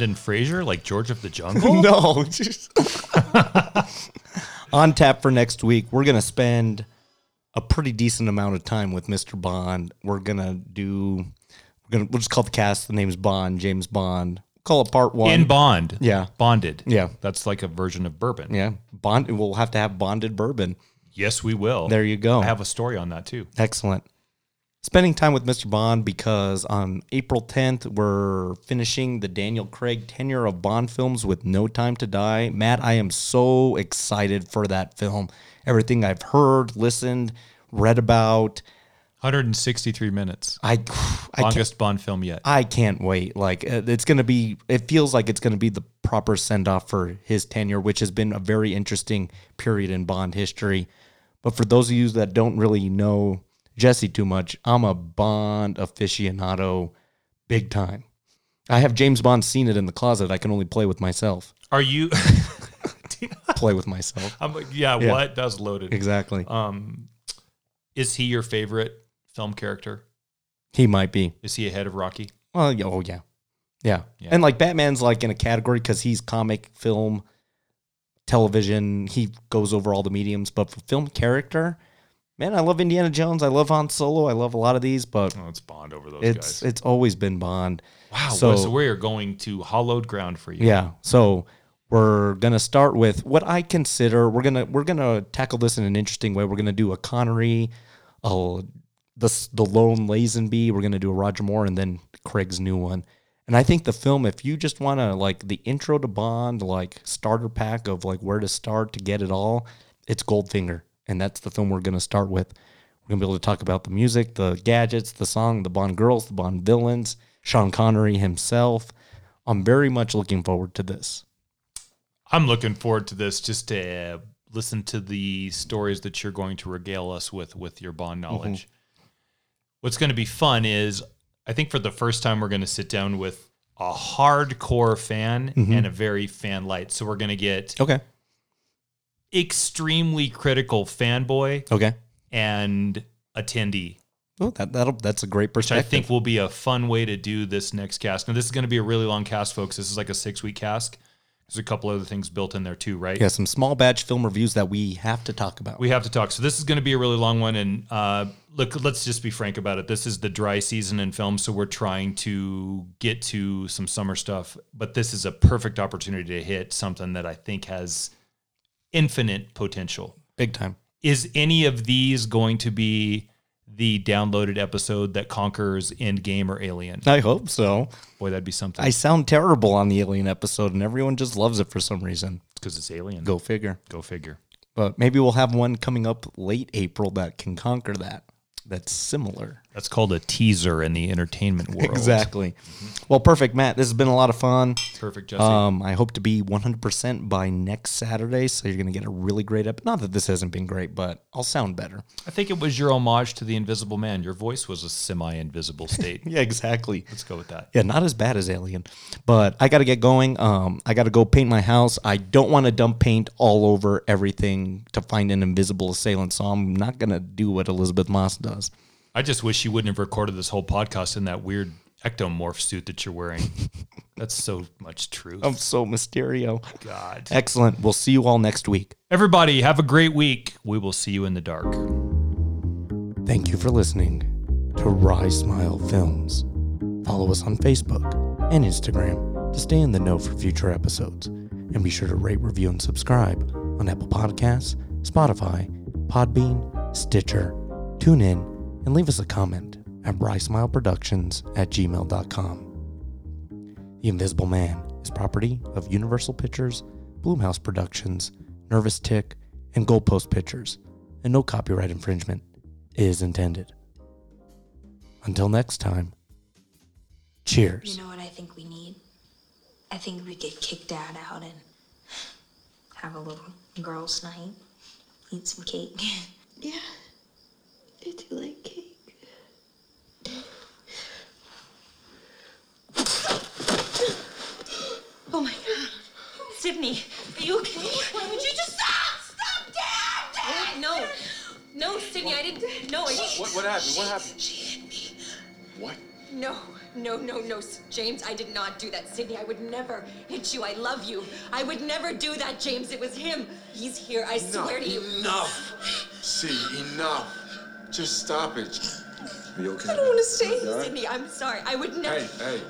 Brendan Fraser, like George of the [laughs] Jungle. no. just- [laughs] On tap for next week, we're going to spend a pretty decent amount of time with Mr. Bond. We're going to do, we're going to, we'll just call the cast, the name's Bond, James Bond. Call it part one. In Bond. Yeah. Bonded. Yeah. That's like a version of bourbon. yeah. Bond, we'll have to have bonded bourbon. Yes, we will. There you go. I have a story on that too. Excellent. Spending time with Mr. Bond because on April 10th, we're finishing the Daniel Craig tenure of Bond films with No Time to Die. Matt, I am so excited for that film. Everything I've heard, listened, read about, 163 minutes. I, I Longest Bond film yet. I can't wait. Like uh, it's going to be, it feels like it's going to be the proper send off for his tenure, which has been a very interesting period in Bond history. But for those of you that don't really know Jesse too much, I'm a Bond aficionado big time. I have James Bond seen it in the closet. I can only play with myself. Are you? [laughs] Play with myself. I'm like, yeah, Yeah. What? That's loaded. Exactly. Um, is he your favorite film character? he might be. Is he ahead of Rocky? Well, oh yeah. yeah, Yeah. And like Batman's like in a category because he's comic, film, television. He goes over all the mediums. But for film character, man, I love Indiana Jones. I love Han Solo. I love a lot of these, but Oh, it's Bond over those it's guys. it's always been Bond. wow. so- So, we are going to hollowed ground for you. Yeah. So we're gonna start with what I consider we're gonna we're gonna tackle this in an interesting way. We're gonna do a Connery, a the the lone Lazenby. We're gonna do a Roger Moore, and then Craig's new one. And I think the film, if you just want to like the intro to Bond, like starter pack of like where to start to get it all, it's Goldfinger, and that's the film we're gonna start with. We're gonna be able to talk about the music, the gadgets, the song, the Bond girls, the Bond villains, Sean Connery himself. I'm very much looking forward to this. I'm looking forward to this just to uh, listen to the stories that you're going to regale us with with your Bond knowledge. What's going to be fun is I think for the first time we're going to sit down with a hardcore fan and a very fan light. So we're going to get Okay. Extremely critical fanboy Okay. and attendee. Oh, that that'll that's a great which I perspective. think will be a fun way to do this next cast. Now, this is going to be a really long cast, folks. This is like a six week cast. There's a couple other things built in there too, right? yeah, some small batch film reviews that we have to talk about. We have to talk. So this is going to be a really long one. And uh, look, let's just be frank about it. This is the dry season in film, so we're trying to get to some summer stuff. But this is a perfect opportunity to hit something that I think has infinite potential. Big time. Is any of these going to be the downloaded episode that conquers Endgame or Alien? I hope so. Boy, that'd be something. I sound terrible on the Alien episode, and everyone just loves it for some reason. because it's Alien. Go figure. Go figure. But maybe we'll have one coming up late April that can conquer that. That's similar. That's called a teaser in the entertainment world. Exactly. Well, perfect, Matt. This has been a lot of fun. Perfect, Jesse. Um, I hope to be 100% by next Saturday, so you're going to get a really great episode. Not that this hasn't been great, but I'll sound better. I think it was your homage to the Invisible Man. Your voice was a semi-invisible state. [laughs] Yeah, exactly. Let's go with that. Yeah, not as bad as Alien, but I got to get going. Um, I got to go paint my house. I don't want to dump paint all over everything to find an invisible assailant, so I'm not gonna do what Elisabeth Moss does. I just wish you wouldn't have recorded this whole podcast in that weird ectomorph suit that you're wearing. [laughs] That's so much truth. I'm so Mysterio. God. Excellent. We'll see you all next week. Everybody, have a great week. We will see you in the dark. Thank you for listening to Rise Smile Films. Follow us on Facebook and Instagram to stay in the know for future episodes. And be sure to rate, review, and subscribe on Apple Podcasts, Spotify, Podbean, Stitcher, TuneIn, and leave us a comment at brisemileproductions at gmail.com. The Invisible Man is property of Universal Pictures, Blumhouse Productions, Nervous Tick, and Goalpost Pictures, and no copyright infringement is intended. Until next time, cheers. You know what I think we need? I think we get kick dad out and have a little girls' night. Eat some cake. [laughs] Yeah, I you like cake. Oh my god. Sydney, are you okay? Why would you just stop? Stop, Dad! Dad! No, no, Sydney, I didn't. No, I. What, happened? what happened? She hit me. What? No, no, no, no, James, I did not do that. Sydney, I would never hit you. I love you. I would never do that, James. It was him. He's here. I swear to you. Enough. See, enough. Just stop it. Are you okay? I don't want to stay. You all right? Sydney, I'm sorry. I would never. Hey, hey.